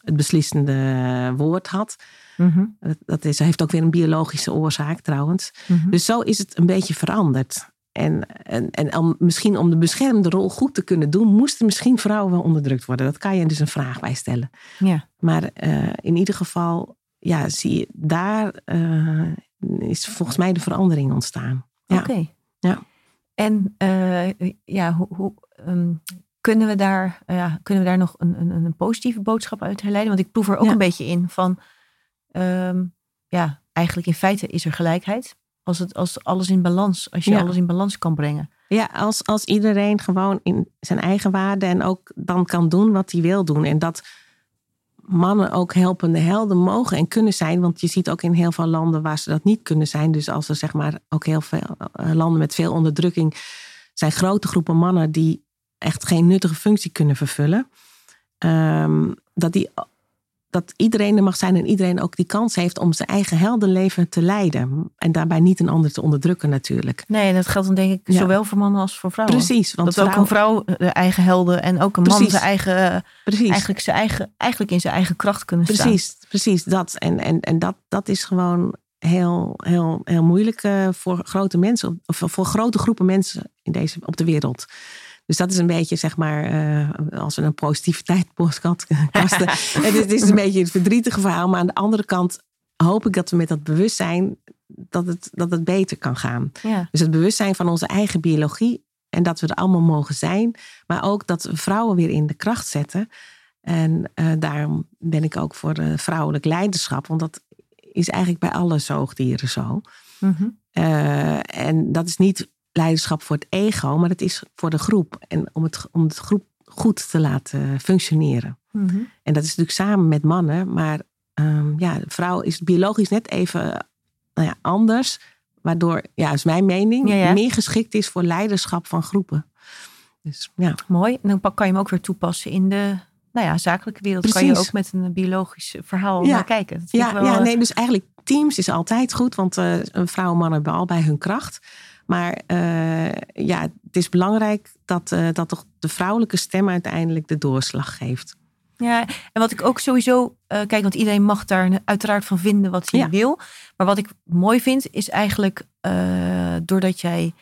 Speaker 2: het beslissende woord had.
Speaker 1: Mhm.
Speaker 2: Dat, dat is, heeft ook weer een biologische oorzaak trouwens.
Speaker 1: Mhm.
Speaker 2: Dus zo is het een beetje veranderd. En, en, en om, misschien om de beschermde rol goed te kunnen doen, moesten misschien vrouwen wel onderdrukt worden. Dat kan je dus een vraag bij stellen.
Speaker 1: Ja.
Speaker 2: Maar eh, in ieder geval, ja, zie je, daar eh, is volgens mij de verandering ontstaan. Ja.
Speaker 1: Oké.
Speaker 2: Ja.
Speaker 1: En eh, ja, hoe, hoe, ehm, kunnen we daar, ja, kunnen we daar nog een, een, een positieve boodschap uit herleiden? Want ik proef er ook
Speaker 2: Ja.
Speaker 1: een beetje in van, ehm, ja, eigenlijk in feite is er gelijkheid. Als, het, als alles in balans, als je
Speaker 2: Ja.
Speaker 1: alles in balans kan brengen.
Speaker 2: Ja, als, als iedereen gewoon in zijn eigen waarde en ook dan kan doen wat hij wil doen. En dat mannen ook helpende helden mogen en kunnen zijn. Want je ziet ook in heel veel landen waar ze dat niet kunnen zijn. Dus als er zeg maar ook heel veel eh, landen met veel onderdrukking zijn grote groepen mannen die echt geen nuttige functie kunnen vervullen. Ehm, dat, die, dat iedereen er mag zijn en iedereen ook die kans heeft om zijn eigen heldenleven te leiden. En daarbij niet een ander te onderdrukken natuurlijk.
Speaker 1: Nee, en dat geldt dan denk ik
Speaker 2: Ja.
Speaker 1: zowel voor mannen als voor vrouwen.
Speaker 2: Precies. Want
Speaker 1: dat ook een vrouw de eigen helden en ook een man
Speaker 2: Precies.
Speaker 1: zijn eigen,
Speaker 2: precies.
Speaker 1: eigenlijk, zijn eigen, eigenlijk in zijn eigen kracht kunnen staan.
Speaker 2: Precies, precies dat. En, en, en dat, dat is gewoon heel, heel, heel moeilijk eh, voor grote mensen, of voor grote groepen mensen in deze, op de wereld. Dus dat is een beetje, zeg maar, eh, als we een positiviteit [LAUGHS] kasten. het, is, het is een beetje het verdrietige verhaal. Maar aan de andere kant hoop ik dat we met dat bewustzijn, dat het, dat het beter kan gaan.
Speaker 1: Ja.
Speaker 2: Dus het bewustzijn van onze eigen biologie. En dat we er allemaal mogen zijn. Maar ook dat we vrouwen weer in de kracht zetten. En eh, daarom ben ik ook voor eh, vrouwelijk leiderschap. Want dat is eigenlijk bij alle zoogdieren zo.
Speaker 1: Mhm.
Speaker 2: En dat is niet leiderschap voor het ego, maar het is voor de groep. En om het, om het groep goed te laten functioneren.
Speaker 1: Mhm.
Speaker 2: En dat is natuurlijk samen met mannen. Maar ehm, ja, de vrouw is biologisch net even nou ja, anders. Waardoor, ja, is mijn mening,
Speaker 1: Ja, ja.
Speaker 2: meer geschikt is voor leiderschap van groepen. Dus ja,
Speaker 1: Mooi. En dan kan je hem ook weer toepassen in de nou ja, zakelijke wereld. Kan je ook met een biologisch verhaal
Speaker 2: Ja.
Speaker 1: naar kijken. Dat
Speaker 2: ja,
Speaker 1: ik wel,
Speaker 2: ja
Speaker 1: eh,
Speaker 2: nee, dus eigenlijk teams is altijd goed. Want eh een vrouw en man hebben allebei hun kracht. Maar eh, ja, het is belangrijk dat, eh, dat toch de vrouwelijke stem uiteindelijk de doorslag geeft.
Speaker 1: Ja, en wat ik ook sowieso, eh, kijk, want iedereen mag daar uiteraard van vinden wat hij
Speaker 2: Ja.
Speaker 1: wil. Maar wat ik mooi vind, is eigenlijk doordat jij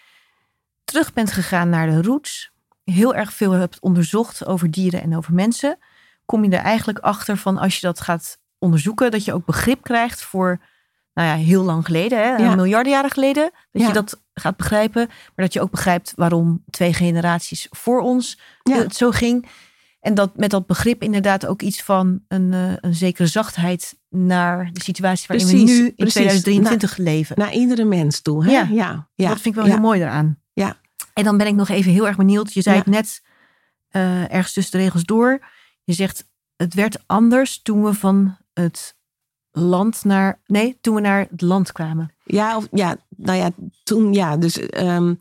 Speaker 1: terug bent gegaan naar de roots, heel erg veel hebt onderzocht over dieren en over mensen, kom je er eigenlijk achter van als je dat gaat onderzoeken, dat je ook begrip krijgt voor, nou ja, heel lang geleden, hè,
Speaker 2: Ja.
Speaker 1: miljarden jaren geleden, dat je dat gaat begrijpen, maar dat je ook begrijpt waarom twee generaties voor ons het zo ging. En dat met dat begrip inderdaad ook iets van een, eh, een zekere zachtheid naar de situatie waarin we nu in
Speaker 2: precies.
Speaker 1: 2023 leven.
Speaker 2: Naar iedere mens toe. Hè?
Speaker 1: Ja.
Speaker 2: ja, ja,
Speaker 1: dat vind ik wel
Speaker 2: ja.
Speaker 1: heel mooi eraan.
Speaker 2: Ja.
Speaker 1: En dan ben ik nog even heel erg benieuwd. Je zei het net eh, ergens tussen de regels door. Je zegt het werd anders toen we van het land naar. Nee, toen we naar het land kwamen.
Speaker 2: Ja, of, ja, nou ja, toen ja. Dus ehm,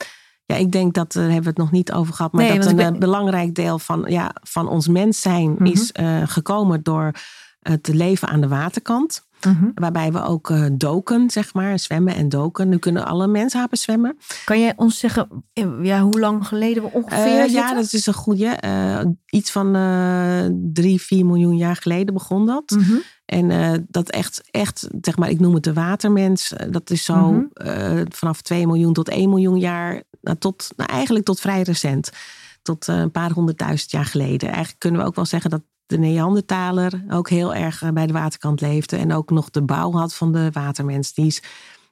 Speaker 2: ja, ik denk dat daar hebben we het nog niet over gehad. Maar
Speaker 1: Nee,
Speaker 2: dat een
Speaker 1: ben-
Speaker 2: eh, belangrijk deel van, ja, van ons mens zijn
Speaker 1: Mhm.
Speaker 2: is eh, gekomen door het leven aan de waterkant. Waarbij we ook eh, doken, zeg maar, zwemmen en doken. Nu kunnen alle mensapen zwemmen.
Speaker 1: Kan je ons zeggen eh, ja, hoe lang geleden we ongeveer
Speaker 2: Eh, ja, dat is een goede. Iets van drie, vier miljoen jaar geleden begon dat.
Speaker 1: Mhm.
Speaker 2: En dat echt, echt, zeg maar, ik noem het de watermens. Dat is zo
Speaker 1: Mhm.
Speaker 2: vanaf 2 miljoen tot 1 miljoen jaar. Nou, tot, nou, eigenlijk tot vrij recent. Tot een paar honderdduizend jaar geleden. Eigenlijk kunnen we ook wel zeggen dat de Neandertaler ook heel erg eh, bij de waterkant leefde. En ook nog de bouw had van de watermens. Die is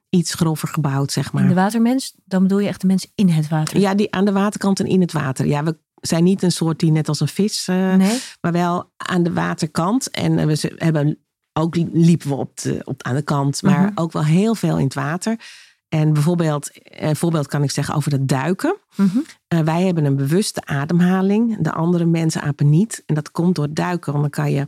Speaker 2: iets grover gebouwd, zeg maar.
Speaker 1: En de watermens, dan bedoel je echt de mens in het water.
Speaker 2: Ja, die aan de waterkant en in het water. Ja, we zijn niet een soort die net als een vis, eh,
Speaker 1: Nee?
Speaker 2: maar wel aan de waterkant. En eh, we hebben ook liepen we op de, op, aan de kant, maar
Speaker 1: Mhm.
Speaker 2: ook wel heel veel in het water. En bijvoorbeeld, een voorbeeld kan ik zeggen over het duiken.
Speaker 1: Mhm.
Speaker 2: Eh, wij hebben een bewuste ademhaling, de andere mensen apen niet. En dat komt door duiken, want dan kan je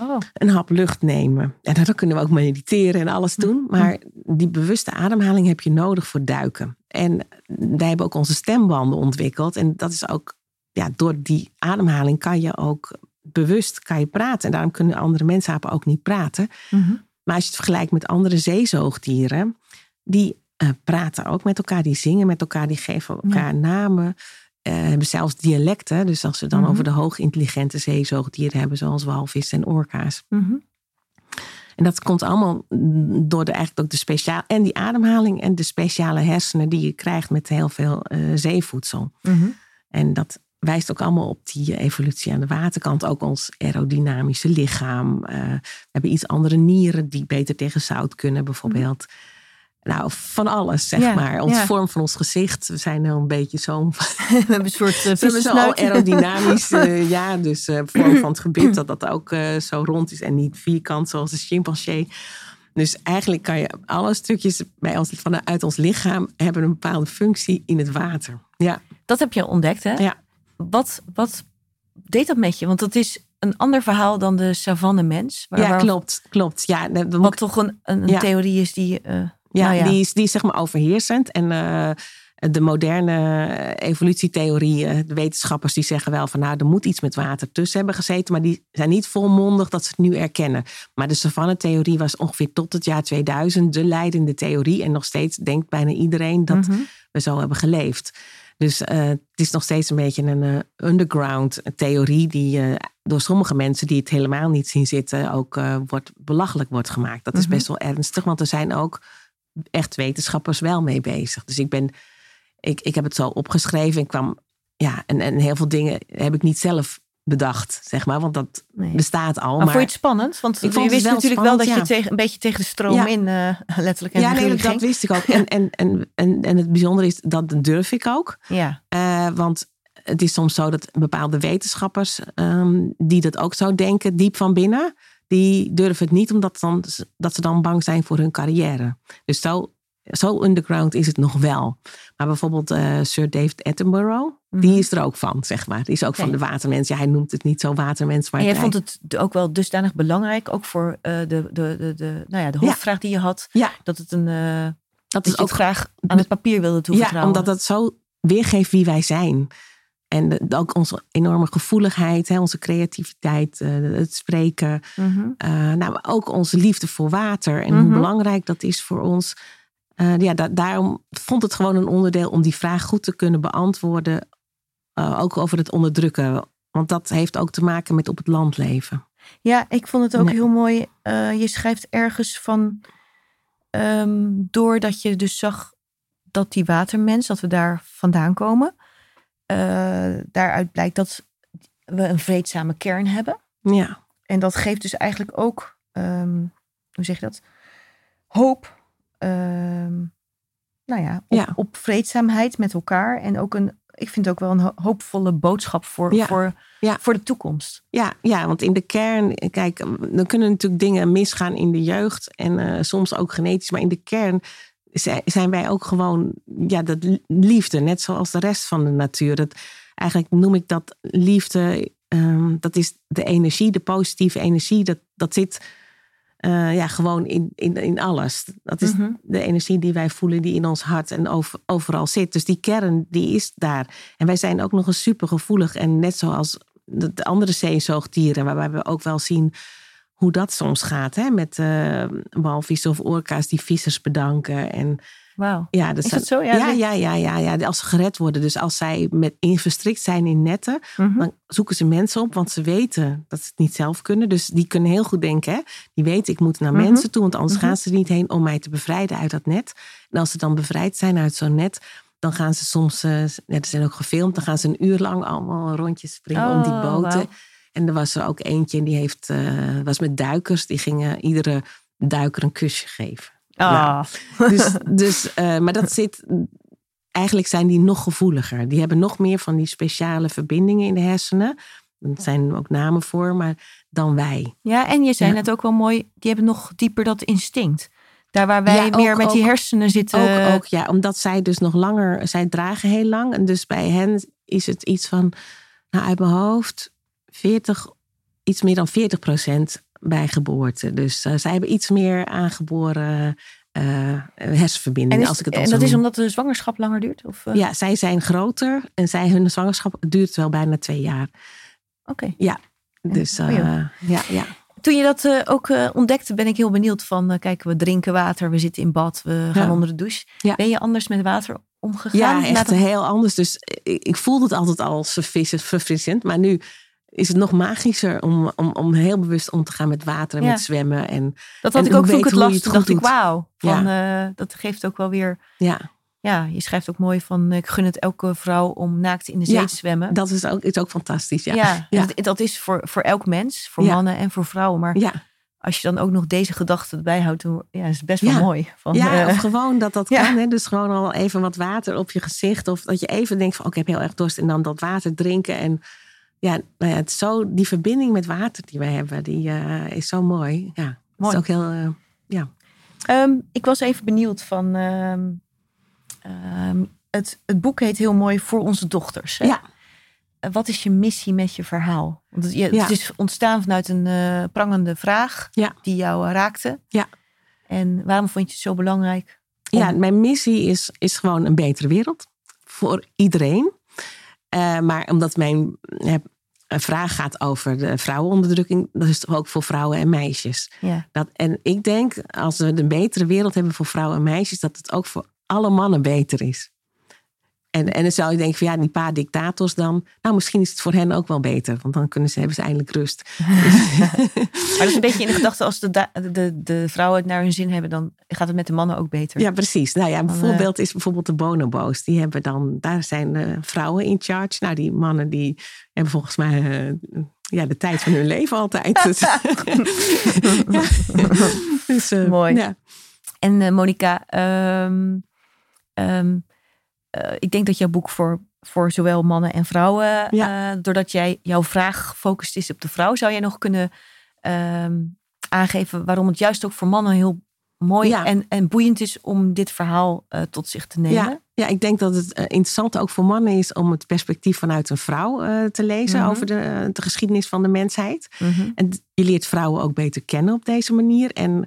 Speaker 1: Oh,
Speaker 2: een hap lucht nemen. En dan kunnen we ook mediteren en alles doen. Maar die bewuste ademhaling heb je nodig voor duiken. En wij hebben ook onze stembanden ontwikkeld. En dat is ook, ja, door die ademhaling kan je ook bewust kan je praten. En daarom kunnen andere mensapen ook niet praten.
Speaker 1: mhm.
Speaker 2: Maar als je het vergelijkt met andere zeezoogdieren, die eh, praten ook met elkaar, die zingen met elkaar, die geven elkaar namen. eh, hebben zelfs dialecten. Dus als we dan
Speaker 1: Mhm.
Speaker 2: over de hoogintelligente zeezoogdieren hebben, zoals walvissen en orka's.
Speaker 1: Mhm.
Speaker 2: En dat komt allemaal door de, eigenlijk ook de speciale. En die ademhaling en de speciale hersenen die je krijgt met heel veel eh, zeevoedsel.
Speaker 1: Mhm.
Speaker 2: En dat wijst ook allemaal op die evolutie aan de waterkant. Ook ons aerodynamische lichaam. We hebben iets andere nieren die beter tegen zout kunnen, bijvoorbeeld. Nou, van alles, zeg
Speaker 1: Ja,
Speaker 2: maar. Ons
Speaker 1: ja.
Speaker 2: vorm van ons gezicht. We zijn wel een beetje zo'n [LAUGHS]
Speaker 1: We hebben een soort uh,
Speaker 2: hebben zo aerodynamisch, uh, [LAUGHS] ja, dus uh, vorm van het gebit, dat dat ook uh, zo rond is en niet vierkant zoals de chimpansee. Dus eigenlijk kan je alle stukjes bij ons, vanuit ons lichaam hebben een bepaalde functie in het water. Ja.
Speaker 1: Dat heb je ontdekt, hè?
Speaker 2: Ja.
Speaker 1: Wat, wat deed dat met je? Want dat is een ander verhaal dan de savanne mens.
Speaker 2: Waar, ja, klopt, klopt. Ja,
Speaker 1: wat moet... toch een, een, een ja. theorie is die...
Speaker 2: ja, nou ja, Die, is, die is zeg maar overheersend. En uh, de moderne evolutietheorie, de wetenschappers die zeggen wel van nou, er moet iets met water tussen hebben gezeten, maar die zijn niet volmondig dat ze het nu erkennen. Maar de savanne-theorie was ongeveer tot het jaar 2000 de leidende theorie en nog steeds denkt bijna iedereen dat
Speaker 1: Mhm.
Speaker 2: mm -hmm. we zo hebben geleefd. Dus uh, het is nog steeds een beetje een uh, underground theorie die uh, door sommige mensen die het helemaal niet zien zitten ook eh, wordt, belachelijk wordt gemaakt. Dat is
Speaker 1: Mhm.
Speaker 2: best wel ernstig, want er zijn ook echt wetenschappers wel mee bezig. Dus ik ben ik, ik heb het zo opgeschreven en kwam, ja, en, en heel veel dingen heb ik niet zelf bedacht, zeg maar, want dat
Speaker 1: Nee.
Speaker 2: bestaat al.
Speaker 1: Maar,
Speaker 2: Maar,
Speaker 1: vond je het spannend? Want
Speaker 2: Ik
Speaker 1: je
Speaker 2: vond het
Speaker 1: wist
Speaker 2: wel
Speaker 1: natuurlijk wel dat je tegen, een beetje tegen de stroom
Speaker 2: Ja.
Speaker 1: in, eh, letterlijk en
Speaker 2: ja, nee, dat, dat wist ik ook. [LAUGHS] En, en, en, en, en het bijzondere is, dat durf ik ook.
Speaker 1: Ja,
Speaker 2: Eh, want het is soms zo dat bepaalde wetenschappers, ehm, die dat ook zo denken, diep van binnen, die durven het niet omdat dan, dat ze dan bang zijn voor hun carrière. Dus zo, zo underground is het nog wel. Maar bijvoorbeeld eh, Sir David Attenborough,
Speaker 1: Mhm.
Speaker 2: die is er ook van, zeg maar. Die is ook van de watermens. Ja, hij noemt het niet zo watermens, maar
Speaker 1: en jij
Speaker 2: hij-
Speaker 1: vond het ook wel dusdanig belangrijk, ook voor eh, de, de, de, de, nou ja, de
Speaker 2: Ja.
Speaker 1: hoofdvraag die je had,
Speaker 2: Ja,
Speaker 1: dat, het een, eh,
Speaker 2: dat
Speaker 1: dat
Speaker 2: is ook
Speaker 1: graag aan het papier wilde
Speaker 2: Ja,
Speaker 1: toevertrouwen.
Speaker 2: omdat het zo weergeeft wie wij zijn. En de- ook onze enorme gevoeligheid, hè, onze creativiteit, eh, het spreken.
Speaker 1: Mhm.
Speaker 2: eh, nou, ook onze liefde voor water en hoe
Speaker 1: Mhm.
Speaker 2: belangrijk dat is voor ons. Eh, ja, da- daarom vond het gewoon een onderdeel om die vraag goed te kunnen beantwoorden. ook over het onderdrukken. Want dat heeft ook te maken met op het land leven.
Speaker 1: Ja, ik vond het ook
Speaker 2: Nee.
Speaker 1: heel mooi. Je schrijft ergens van, ehm, doordat je dus zag dat die watermens, dat we daar vandaan komen, daaruit blijkt dat we een vreedzame kern hebben.
Speaker 2: Ja,
Speaker 1: En dat geeft dus eigenlijk ook, ehm, hoe zeg je dat? Hoop. ehm, nou ja op,
Speaker 2: Ja.
Speaker 1: op vreedzaamheid met elkaar. En ook een, ik vind het ook wel een ho- hoopvolle boodschap voor,
Speaker 2: Ja.
Speaker 1: voor,
Speaker 2: Ja.
Speaker 1: voor de toekomst.
Speaker 2: Ja, ja, want in de kern, kijk, dan kunnen natuurlijk dingen misgaan in de jeugd en eh, soms ook genetisch, maar in de kern zijn wij ook gewoon, ja, dat li- liefde, net zoals de rest van de natuur. Dat, eigenlijk noem ik dat liefde, ehm, dat is de energie, de positieve energie, dat, dat zit eh, ja, gewoon in, in, in alles. Dat is
Speaker 1: Mhm.
Speaker 2: de energie die wij voelen, die in ons hart en over, overal zit. Dus die kern, die is daar. En wij zijn ook nog eens super gevoelig. En net zoals de, de andere zeezoogdieren, waarbij we ook wel zien hoe dat soms gaat. Hè? Met eh walvissen of orka's die vissers bedanken. En
Speaker 1: Wauw.
Speaker 2: ja, dat
Speaker 1: Is dat zo? Ja,
Speaker 2: Ja, ja, ja, ja, ja, als ze gered worden. Dus als zij met, in verstrikt zijn in netten,
Speaker 1: Mhm.
Speaker 2: dan zoeken ze mensen op, want ze weten dat ze het niet zelf kunnen. Dus die kunnen heel goed denken. Hè? Die weten, ik moet naar
Speaker 1: Mhm.
Speaker 2: mensen toe, want anders
Speaker 1: Mhm.
Speaker 2: gaan ze er niet heen om mij te bevrijden uit dat net. En als ze dan bevrijd zijn uit zo'n net, dan gaan ze soms, eh net zijn ook gefilmd, dan gaan ze een uur lang allemaal rondjes springen om die
Speaker 1: Oh,
Speaker 2: boten. En er was er ook eentje en die heeft, eh, was met duikers, die gingen iedere duiker een kusje geven.
Speaker 1: Ah.
Speaker 2: Dus, dus, eh, maar dat zit. Eigenlijk zijn die nog gevoeliger. Die hebben nog meer van die speciale verbindingen in de hersenen. Er zijn ook namen voor, maar dan wij.
Speaker 1: Ja, en je zei
Speaker 2: Ja.
Speaker 1: net ook wel mooi, die hebben nog dieper dat instinct. Daar waar wij
Speaker 2: Ja,
Speaker 1: meer
Speaker 2: ook-
Speaker 1: met die hersenen zitten.
Speaker 2: Ook, ook, ja, omdat zij dus nog langer, zij dragen heel lang. En dus bij hen is het iets van, nou uit mijn hoofd, 40, iets meer dan 40 procent bij geboorte. Dus eh, zij hebben iets meer aangeboren eh
Speaker 1: en
Speaker 2: hersenverbindingen.
Speaker 1: is-
Speaker 2: als ik het
Speaker 1: en dat is omdat de zwangerschap langer duurt? Of, eh,
Speaker 2: Ja, zij zijn groter en zij, hun zwangerschap duurt wel bijna twee jaar.
Speaker 1: Oké.
Speaker 2: Dus
Speaker 1: Oh,
Speaker 2: ja, ja.
Speaker 1: Toen je dat ook ontdekte, ben ik heel benieuwd van, kijk, we drinken water, we zitten in bad, we gaan
Speaker 2: Ja.
Speaker 1: onder de douche.
Speaker 2: Ja.
Speaker 1: Ben je anders met water omgegaan?
Speaker 2: ja echt
Speaker 1: dat-
Speaker 2: heel anders. Dus ik, ik voelde het altijd al verfrissend. Maar nu is het nog magischer om, om, om heel bewust om te gaan met water en
Speaker 1: Ja.
Speaker 2: met zwemmen. En
Speaker 1: Dat had
Speaker 2: en
Speaker 1: ik ook toen ik het
Speaker 2: weten hoe
Speaker 1: las.
Speaker 2: je
Speaker 1: Toen
Speaker 2: het
Speaker 1: dacht ik, wauw. Van, eh, dat geeft ook wel weer...
Speaker 2: ja,
Speaker 1: Ja, je schrijft ook mooi van, ik gun het elke vrouw om naakt in de zee
Speaker 2: Ja,
Speaker 1: te zwemmen.
Speaker 2: dat is ook, is ook fantastisch. Ja,
Speaker 1: Ja,
Speaker 2: Ja.
Speaker 1: Dat, dat is voor, voor elk mens, voor mannen en voor vrouwen. Maar
Speaker 2: ja.
Speaker 1: als je dan ook nog deze gedachte erbij houdt, ja, is het best wel
Speaker 2: Ja.
Speaker 1: mooi. Van,
Speaker 2: Ja,
Speaker 1: eh,
Speaker 2: of gewoon dat dat [LAUGHS]
Speaker 1: ja.
Speaker 2: kan. Hè? Dus gewoon al even wat water op je gezicht. Of dat je even denkt van, oh, ik heb heel erg dorst. En dan dat water drinken. En ja, nou ja het is zo, die verbinding met water die we hebben, die eh, is zo mooi. Ja,
Speaker 1: Mooi.
Speaker 2: is ook heel, eh, ja.
Speaker 1: Ehm, ik was even benieuwd van. ehm, ehm, het, het boek heet heel mooi Voor onze dochters. Hè?
Speaker 2: Ja.
Speaker 1: Eh, Wat is je missie met je verhaal? Want het, je,
Speaker 2: Ja.
Speaker 1: het is ontstaan vanuit een prangende vraag
Speaker 2: Ja.
Speaker 1: die jou raakte.
Speaker 2: Ja.
Speaker 1: En waarom vond je het zo belangrijk? om-
Speaker 2: Ja, mijn missie is, is gewoon een betere wereld. Voor iedereen. Eh, maar omdat mijn vraag gaat over de vrouwenonderdrukking. Dat is toch ook voor vrouwen en meisjes.
Speaker 1: Ja.
Speaker 2: Dat, en ik denk, als we een betere wereld hebben voor vrouwen en meisjes, dat het ook voor alle mannen beter is. En, en dan zou je denken van ja, die paar dictators dan. Nou, misschien is het voor hen ook wel beter. Want dan kunnen ze, hebben ze eindelijk rust. [LAUGHS] [LAUGHS]
Speaker 1: Maar dat is een beetje in de gedachte, als de, de, de vrouwen het naar hun zin hebben, dan gaat het met de mannen ook beter.
Speaker 2: Ja, precies. Nou ja, een
Speaker 1: Dan, eh,
Speaker 2: voorbeeld is bijvoorbeeld de bonobo's. Die hebben dan, daar zijn eh, vrouwen in charge. Nou, die mannen die hebben volgens mij eh, ja, de tijd van hun leven altijd. [LAUGHS] Dus, ja. Dus,
Speaker 1: Mooi.
Speaker 2: Ja.
Speaker 1: En Monika, ehm, eh, ik denk dat jouw boek voor, voor zowel mannen en vrouwen,
Speaker 2: Ja.
Speaker 1: eh, doordat jij jouw vraag gefocust is op de vrouw, zou jij nog kunnen ehm, aangeven waarom het juist ook voor mannen heel mooi
Speaker 2: Ja.
Speaker 1: en, en boeiend is om dit verhaal eh, tot zich te nemen?
Speaker 2: Ja, ja, ik denk dat het interessant ook voor mannen is om het perspectief vanuit een vrouw te lezen
Speaker 1: Mhm.
Speaker 2: over de, de geschiedenis van de mensheid.
Speaker 1: Mhm.
Speaker 2: En je leert vrouwen ook beter kennen op deze manier. En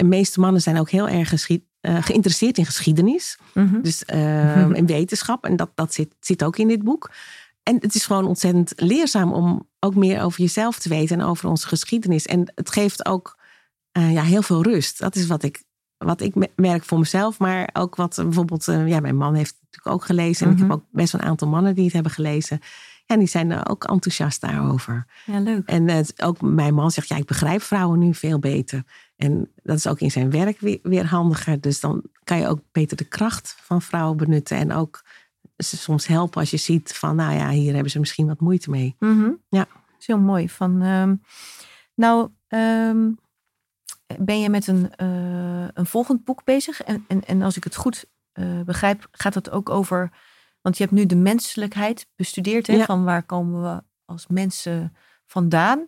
Speaker 2: de meeste mannen zijn ook heel erg geschied, eh, geïnteresseerd in geschiedenis.
Speaker 1: Mhm.
Speaker 2: Dus uh, in wetenschap. En dat, dat zit, zit ook in dit boek. En het is gewoon ontzettend leerzaam om ook meer over jezelf te weten en over onze geschiedenis. En het geeft ook uh, ja, heel veel rust. Dat is wat ik, wat ik merk voor mezelf. Maar ook wat bijvoorbeeld, uh, ja, mijn man heeft het natuurlijk ook gelezen. En
Speaker 1: Mhm.
Speaker 2: ik heb ook best wel een aantal mannen die het hebben gelezen. Ja, die zijn er ook enthousiast daarover.
Speaker 1: Ja, leuk.
Speaker 2: En ook mijn man zegt, ja, ik begrijp vrouwen nu veel beter. En dat is ook in zijn werk weer, weer handiger. Dus dan kan je ook beter de kracht van vrouwen benutten. En ook ze soms helpen als je ziet van, nou ja, hier hebben ze misschien wat moeite mee.
Speaker 1: Mhm.
Speaker 2: Ja.
Speaker 1: Dat is heel mooi. Van, ehm, nou, ehm, ben je met een, uh, een volgend boek bezig? En, en, en als ik het goed uh, begrijp, gaat het ook over. Want je hebt nu de menselijkheid bestudeerd. Hè,
Speaker 2: Ja.
Speaker 1: Van waar komen we als mensen vandaan?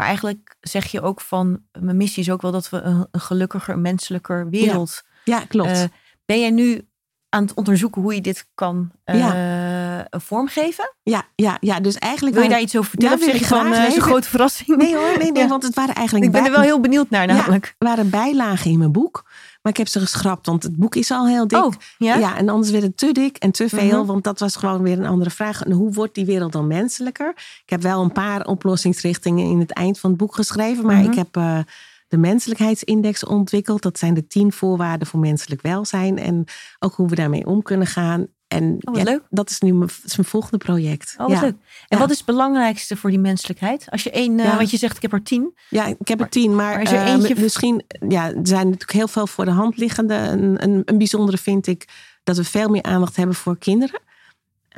Speaker 1: Maar eigenlijk zeg je ook van. Mijn missie is ook wel dat we een, een gelukkiger, menselijker wereld.
Speaker 2: Ja, klopt.
Speaker 1: Uh, ben jij nu aan het onderzoeken hoe je dit kan ja. vormgeven?
Speaker 2: Ja, ja, ja, dus eigenlijk.
Speaker 1: Wil je daar iets over vertellen?
Speaker 2: Ja,
Speaker 1: of zeg je van, uh, een grote verrassing?
Speaker 2: Nee hoor, nee, nee, [LAUGHS] ja. want het waren eigenlijk...
Speaker 1: Ik ben er wel heel benieuwd naar namelijk.
Speaker 2: Ja, waren bijlagen in mijn boek. Maar ik heb ze geschrapt, want het boek is al heel dik.
Speaker 1: Oh, ja?
Speaker 2: ja en anders werd het te dik en te veel.
Speaker 1: Mhm.
Speaker 2: Mm -hmm. Want dat was gewoon weer een andere vraag. En hoe wordt die wereld dan menselijker? Ik heb wel een paar oplossingsrichtingen in het eind van het boek geschreven. Maar
Speaker 1: Mhm.
Speaker 2: mm -hmm. ik heb uh, de menselijkheidsindex ontwikkeld. Dat zijn de tien voorwaarden voor menselijk welzijn. En ook hoe we daarmee om kunnen gaan. En
Speaker 1: oh, ja, leuk.
Speaker 2: dat is nu mijn, is mijn volgende project.
Speaker 1: Oh, wat leuk. En wat is het belangrijkste voor die menselijkheid? Als je één, uh, want je zegt ik heb er tien.
Speaker 2: Ja, ik heb er tien. Maar,
Speaker 1: maar is er eentje...
Speaker 2: uh, misschien, ja, er zijn natuurlijk heel veel voor de hand liggende. Een, een, een bijzondere vind ik dat we veel meer aandacht hebben voor kinderen.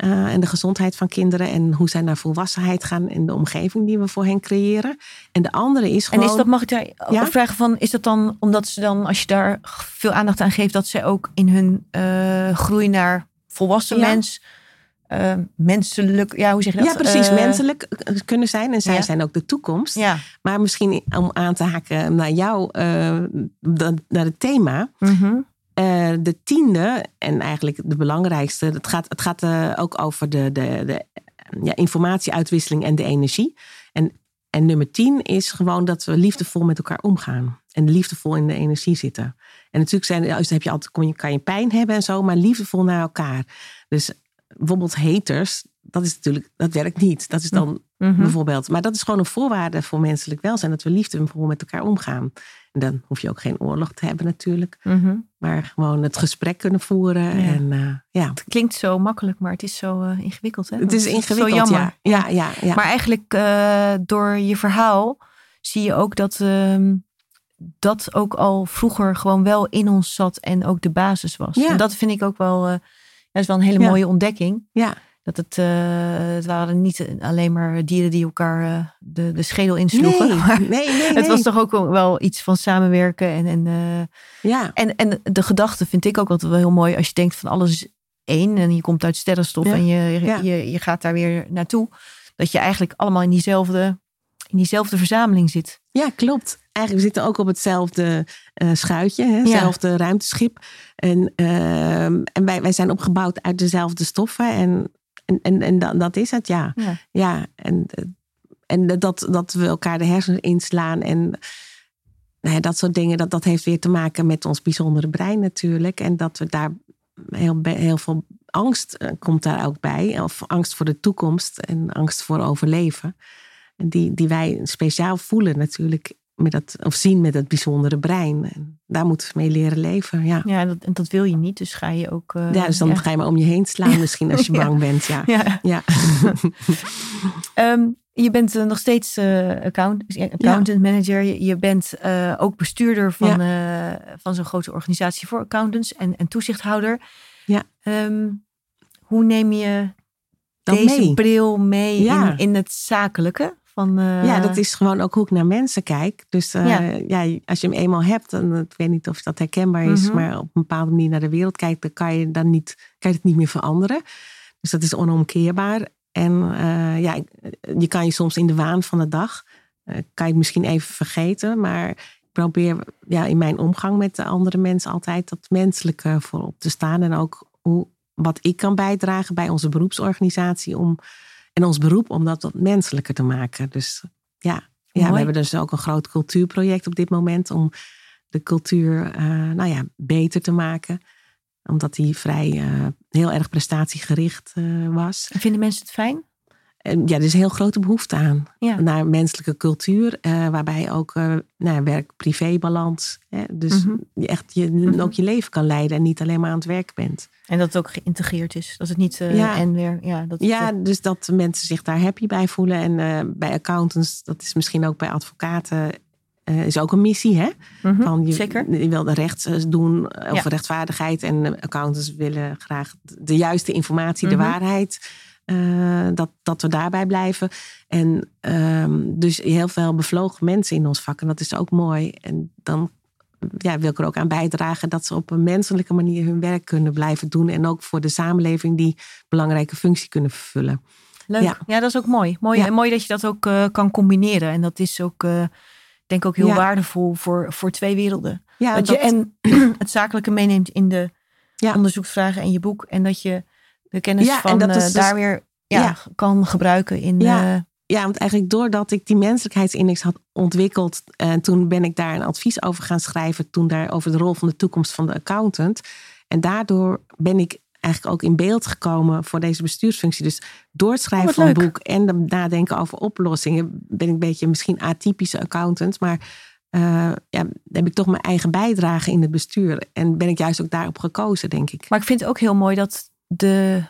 Speaker 2: Uh, en de gezondheid van kinderen en hoe zij naar volwassenheid gaan en de omgeving die we voor hen creëren. En de andere is gewoon.
Speaker 1: En is dat, mag ik daar ja? vragen van, is dat dan omdat ze dan, als je daar veel aandacht aan geeft, dat ze ook in hun uh, groei naar volwassen ja. mens, uh, menselijk, ja, hoe zeg je dat?
Speaker 2: Ja, precies, uh, menselijk kunnen zijn en zij
Speaker 1: ja.
Speaker 2: zijn ook de toekomst.
Speaker 1: Ja.
Speaker 2: Maar misschien om aan te haken naar jou, uh, naar het thema.
Speaker 1: Mm -hmm.
Speaker 2: Uh, de tiende, en eigenlijk de belangrijkste, het gaat, het gaat ook over de, de, de ja, informatieuitwisseling en de energie. En, en nummer tien is gewoon dat we liefdevol met elkaar omgaan. En liefdevol in de energie zitten. En natuurlijk zijn, heb je altijd, kan je pijn hebben en zo, maar liefdevol naar elkaar. Dus bijvoorbeeld haters, dat is natuurlijk, dat werkt niet. Dat is dan
Speaker 1: Mhm.
Speaker 2: mm -hmm. bijvoorbeeld, maar dat is gewoon een voorwaarde voor menselijk welzijn, dat we liefdevol met elkaar omgaan. En dan hoef je ook geen oorlog te hebben natuurlijk.
Speaker 1: Mm -hmm.
Speaker 2: Maar gewoon het gesprek kunnen voeren. Ja. En, uh, ja.
Speaker 1: Het klinkt zo makkelijk, maar het is zo uh, ingewikkeld. Hè?
Speaker 2: Het is ingewikkeld,
Speaker 1: zo jammer.
Speaker 2: Ja. Ja, ja, ja.
Speaker 1: Maar eigenlijk uh, door je verhaal zie je ook dat uh, dat ook al vroeger gewoon wel in ons zat en ook de basis was.
Speaker 2: Ja.
Speaker 1: En dat vind ik ook wel, uh, dat is wel een hele
Speaker 2: ja.
Speaker 1: mooie ontdekking.
Speaker 2: Ja.
Speaker 1: Dat het, het waren niet alleen maar dieren die elkaar de, de schedel insloegen.
Speaker 2: Nee,
Speaker 1: maar
Speaker 2: nee, nee, [LAUGHS]
Speaker 1: het was toch ook wel iets van samenwerken. En, en,
Speaker 2: ja.
Speaker 1: en, en de gedachte vind ik ook altijd wel heel mooi. Als je denkt van alles is één en je komt uit sterrenstof en je,
Speaker 2: Ja.
Speaker 1: je, je gaat daar weer naartoe. Dat je eigenlijk allemaal in diezelfde, in diezelfde verzameling zit.
Speaker 2: Ja, klopt. Eigenlijk, we zitten ook op hetzelfde eh, schuitje, hè, hetzelfde ruimteschip. En, ehm, en wij, wij zijn opgebouwd uit dezelfde stoffen. En, en, en, en dat, dat is het, ja.
Speaker 1: Ja.
Speaker 2: Ja, en, eh, en dat, dat we elkaar de hersenen inslaan en nou ja, dat soort dingen, dat, dat heeft weer te maken met ons bijzondere brein natuurlijk. En dat we daar heel, heel veel angst eh, komt daar ook bij. Of angst voor de toekomst en angst voor overleven. En die, die wij speciaal voelen natuurlijk, met dat, of zien met dat bijzondere brein. En daar moeten we mee leren leven, ja.
Speaker 1: Ja, dat, en dat wil je niet. Dus ga je ook... uh,
Speaker 2: Ja, dus dan ga je maar om je heen slaan misschien als je [LAUGHS] bang bent, ja.
Speaker 1: Ja. [LAUGHS] Ehm, je bent eh, nog steeds eh, account, accountant manager. Je, je bent eh, ook bestuurder van, eh, van zo'n grote organisatie voor accountants en, en toezichthouder.
Speaker 2: Ja.
Speaker 1: Ehm, hoe neem je
Speaker 2: Dat
Speaker 1: deze
Speaker 2: mee.
Speaker 1: bril mee in, in het zakelijke? Van, eh,
Speaker 2: Ja, dat is gewoon ook hoe ik naar mensen kijk. Dus eh,
Speaker 1: Ja.
Speaker 2: ja. als je hem eenmaal hebt, en ik weet niet of dat herkenbaar is,
Speaker 1: Mhm.
Speaker 2: maar op een bepaalde manier naar de wereld kijkt, dan kan je, dan niet, kan je het niet meer veranderen. Dus dat is onomkeerbaar. En eh, ja, je kan je soms in de waan van de dag, eh, kan je het misschien even vergeten, maar ik probeer ja, in mijn omgang met de andere mensen altijd dat menselijke voorop te staan. En ook hoe, wat ik kan bijdragen bij onze beroepsorganisatie om, en ons beroep om dat wat menselijker te maken. Dus ja, ja we hebben dus ook een groot cultuurproject op dit moment om de cultuur eh, nou ja, beter te maken. Omdat die vrij eh, heel erg prestatiegericht eh, was.
Speaker 1: Vinden mensen het fijn?
Speaker 2: En ja, er is een heel grote behoefte aan.
Speaker 1: Ja.
Speaker 2: Naar menselijke cultuur, eh, waarbij ook eh nou, werk-privé-balans. Dus
Speaker 1: Mhm.
Speaker 2: je echt je,
Speaker 1: Mhm.
Speaker 2: ook je leven kan leiden en niet alleen maar aan het werk bent.
Speaker 1: En dat het ook geïntegreerd is. Dat het niet eh,
Speaker 2: Ja.
Speaker 1: en weer... Ja, dat
Speaker 2: Ja,
Speaker 1: eh,
Speaker 2: dus dat mensen zich daar happy bij voelen. En eh, bij accountants, dat is misschien ook bij advocaten, eh, is ook een missie. Hè?
Speaker 1: mhm,
Speaker 2: Van je,
Speaker 1: Zeker.
Speaker 2: je wil de rechts eh, doen, eh, of
Speaker 1: Ja.
Speaker 2: rechtvaardigheid. En eh, accountants willen graag de juiste informatie, de waarheid. Eh, dat, dat we daarbij blijven. En ehm, dus heel veel bevlogen mensen in ons vak. En dat is ook mooi. En dan ja, wil ik er ook aan bijdragen dat ze op een menselijke manier hun werk kunnen blijven doen. En ook voor de samenleving die belangrijke functie kunnen vervullen.
Speaker 1: Leuk. Ja.
Speaker 2: Ja.
Speaker 1: dat is ook mooi. Mooi,
Speaker 2: Ja.
Speaker 1: en mooi dat je dat ook eh, kan combineren. En dat is ook, eh, ik denk ook heel
Speaker 2: Ja.
Speaker 1: waardevol voor, voor twee werelden.
Speaker 2: Ja,
Speaker 1: dat,
Speaker 2: dat-
Speaker 1: je en [CLEARS THROAT] het zakelijke meeneemt in de onderzoeksvragen en je boek. En dat je de kennis
Speaker 2: Ja, en
Speaker 1: van
Speaker 2: dat
Speaker 1: eh,
Speaker 2: is dus-
Speaker 1: daar weer ja, kan gebruiken in...
Speaker 2: Ja.
Speaker 1: eh,
Speaker 2: Ja, want eigenlijk doordat ik die menselijkheidsindex had ontwikkeld. En toen ben ik daar een advies over gaan schrijven. Toen daar over de rol van de toekomst van de accountant. En daardoor ben ik eigenlijk ook in beeld gekomen voor deze bestuursfunctie. Dus door het schrijven
Speaker 1: wat
Speaker 2: van
Speaker 1: leuk.
Speaker 2: boek en nadenken over oplossingen. ben ik een beetje misschien atypische accountant. Maar eh, ja, heb ik toch mijn eigen bijdrage in het bestuur. En ben ik juist ook daarop gekozen, denk ik.
Speaker 1: maar ik vind het ook heel mooi dat de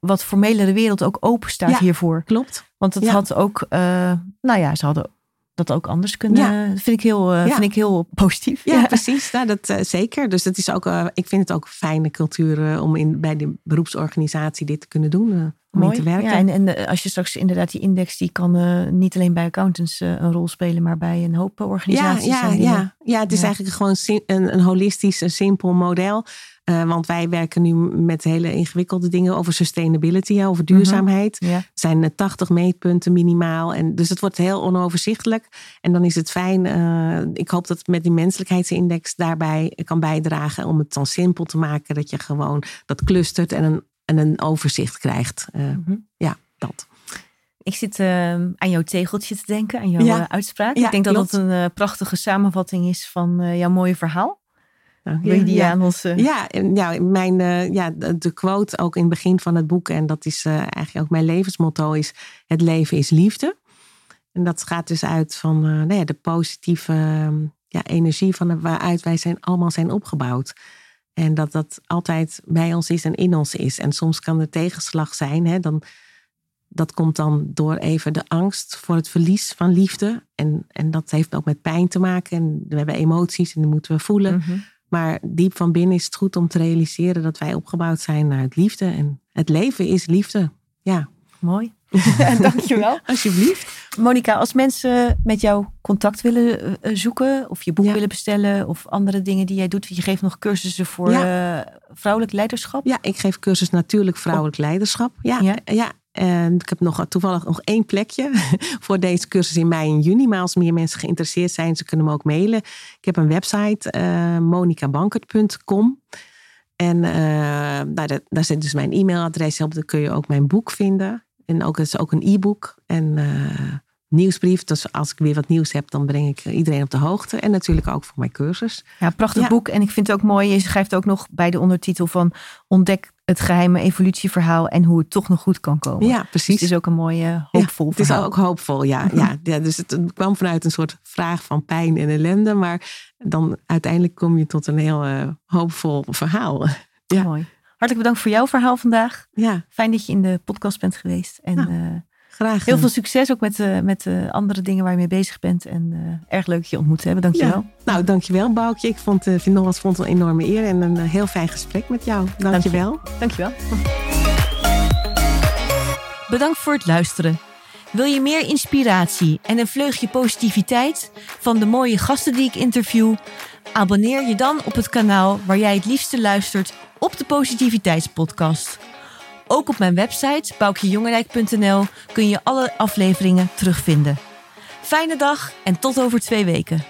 Speaker 1: wat formelere wereld ook open staat
Speaker 2: Ja.
Speaker 1: hiervoor.
Speaker 2: Klopt.
Speaker 1: Want het
Speaker 2: Ja.
Speaker 1: had ook, eh, nou ja, ze hadden dat ook anders kunnen.
Speaker 2: Ja.
Speaker 1: Dat vind ik heel, eh,
Speaker 2: Ja.
Speaker 1: vind ik heel positief.
Speaker 2: Ja, precies. Nou, dat, eh, zeker. Dus dat is ook, ik vind het ook fijne cultuur om in, bij de beroepsorganisatie dit te kunnen doen. om in te werken.
Speaker 1: Ja, en, en als je straks inderdaad die index, die kan niet alleen bij accountants een rol spelen, maar bij een hoop
Speaker 2: ja,
Speaker 1: organisaties.
Speaker 2: ja,
Speaker 1: dingen.
Speaker 2: ja. ja, het is
Speaker 1: Ja.
Speaker 2: eigenlijk gewoon een, een holistisch, een simpel model. Eh, want wij werken nu met hele ingewikkelde dingen over sustainability, hè, over duurzaamheid.
Speaker 1: Ja.
Speaker 2: Het zijn eh, 80 meetpunten minimaal. En dus het wordt heel onoverzichtelijk. En dan is het fijn. eh, ik hoop dat met die menselijkheidsindex daarbij kan bijdragen om het dan simpel te maken. Dat je gewoon dat clustert en een, en een overzicht krijgt. Eh,
Speaker 1: Mhm.
Speaker 2: ja, dat.
Speaker 1: Ik zit eh, aan jouw tegeltje te denken, aan jouw
Speaker 2: Ja.
Speaker 1: eh, uitspraak.
Speaker 2: Ja,
Speaker 1: ik denk dat
Speaker 2: klopt.
Speaker 1: dat een eh, prachtige samenvatting is van eh, jouw mooie verhaal.
Speaker 2: Nou,
Speaker 1: Wil je die
Speaker 2: ja.
Speaker 1: aan ons...
Speaker 2: Ja, ja, mijn, eh, ja, de quote ook in het begin van het boek, en dat is eh, eigenlijk ook mijn levensmotto, is: Het leven is liefde. En dat gaat dus uit van eh, nou ja, de positieve eh, ja, energie van waaruit wij zijn, allemaal zijn opgebouwd. En dat dat altijd bij ons is en in ons is. En soms kan er tegenslag zijn. Hè, dan, dat komt dan door even de angst voor het verlies van liefde. En, en dat heeft ook met pijn te maken. En we hebben emoties en die moeten we voelen.
Speaker 1: mhm.
Speaker 2: Maar diep van binnen is het goed om te realiseren dat wij opgebouwd zijn naar het liefde. En het leven is liefde. Ja.
Speaker 1: Mooi. [LAUGHS] [LAUGHS] Dankjewel.
Speaker 2: Alsjeblieft.
Speaker 1: Monika, als mensen met jou contact willen eh, zoeken, of je boek
Speaker 2: Ja.
Speaker 1: willen bestellen, of andere dingen die jij doet, je geeft nog cursussen voor eh, vrouwelijk leiderschap.
Speaker 2: Ja, ik geef cursus natuurlijk vrouwelijk leiderschap. Ja,
Speaker 1: Ja.
Speaker 2: ja. En ik heb nog toevallig nog één plekje [LAUGHS] voor deze cursus in mei en juni. Maar als meer mensen geïnteresseerd zijn, ze kunnen me ook mailen. Ik heb een website, eh monicabankert.com. En eh, nou, daar, daar zit dus mijn e-mailadres op. Daar kun je ook mijn boek vinden. En ook, het is ook een e-book en eh, nieuwsbrief. Dus als ik weer wat nieuws heb, dan breng ik iedereen op de hoogte. En natuurlijk ook voor mijn cursus.
Speaker 1: Ja, prachtig
Speaker 2: Ja.
Speaker 1: boek. En ik vind het ook mooi, je schrijft ook nog bij de ondertitel van ontdek het geheime evolutieverhaal en hoe het toch nog goed kan komen.
Speaker 2: Ja,
Speaker 1: Dus
Speaker 2: precies.
Speaker 1: het is ook een mooi eh, hoopvol
Speaker 2: Het is
Speaker 1: verhaal.
Speaker 2: ook hoopvol, ja. ja, [LAUGHS] ja dus het kwam vanuit een soort vraag van pijn en ellende. Maar dan uiteindelijk kom je tot een heel eh, hoopvol verhaal. [LAUGHS] ja.
Speaker 1: Mooi. Hartelijk bedankt voor jouw verhaal vandaag.
Speaker 2: Ja,
Speaker 1: Fijn dat je in de podcast bent geweest. En eh,
Speaker 2: graag.
Speaker 1: heel veel succes ook met, eh, met de andere dingen waar je mee bezig bent. En eh, erg leuk je ontmoet te hebben. Dankjewel.
Speaker 2: Ja. Nou, dankjewel Boukje. Ik vond, eh, vind nogmaals vond het een enorme eer en een eh, heel fijn gesprek met jou. Dankjewel.
Speaker 1: Dankjewel. Bedankt voor het luisteren. Wil je meer inspiratie en een vleugje positiviteit van de mooie gasten die ik interview? Abonneer je dan op het kanaal waar jij het liefste luistert op de Positiviteitspodcast. Ook op mijn website boukjejongerijk.nl kun je alle afleveringen terugvinden. Fijne dag en tot over twee weken.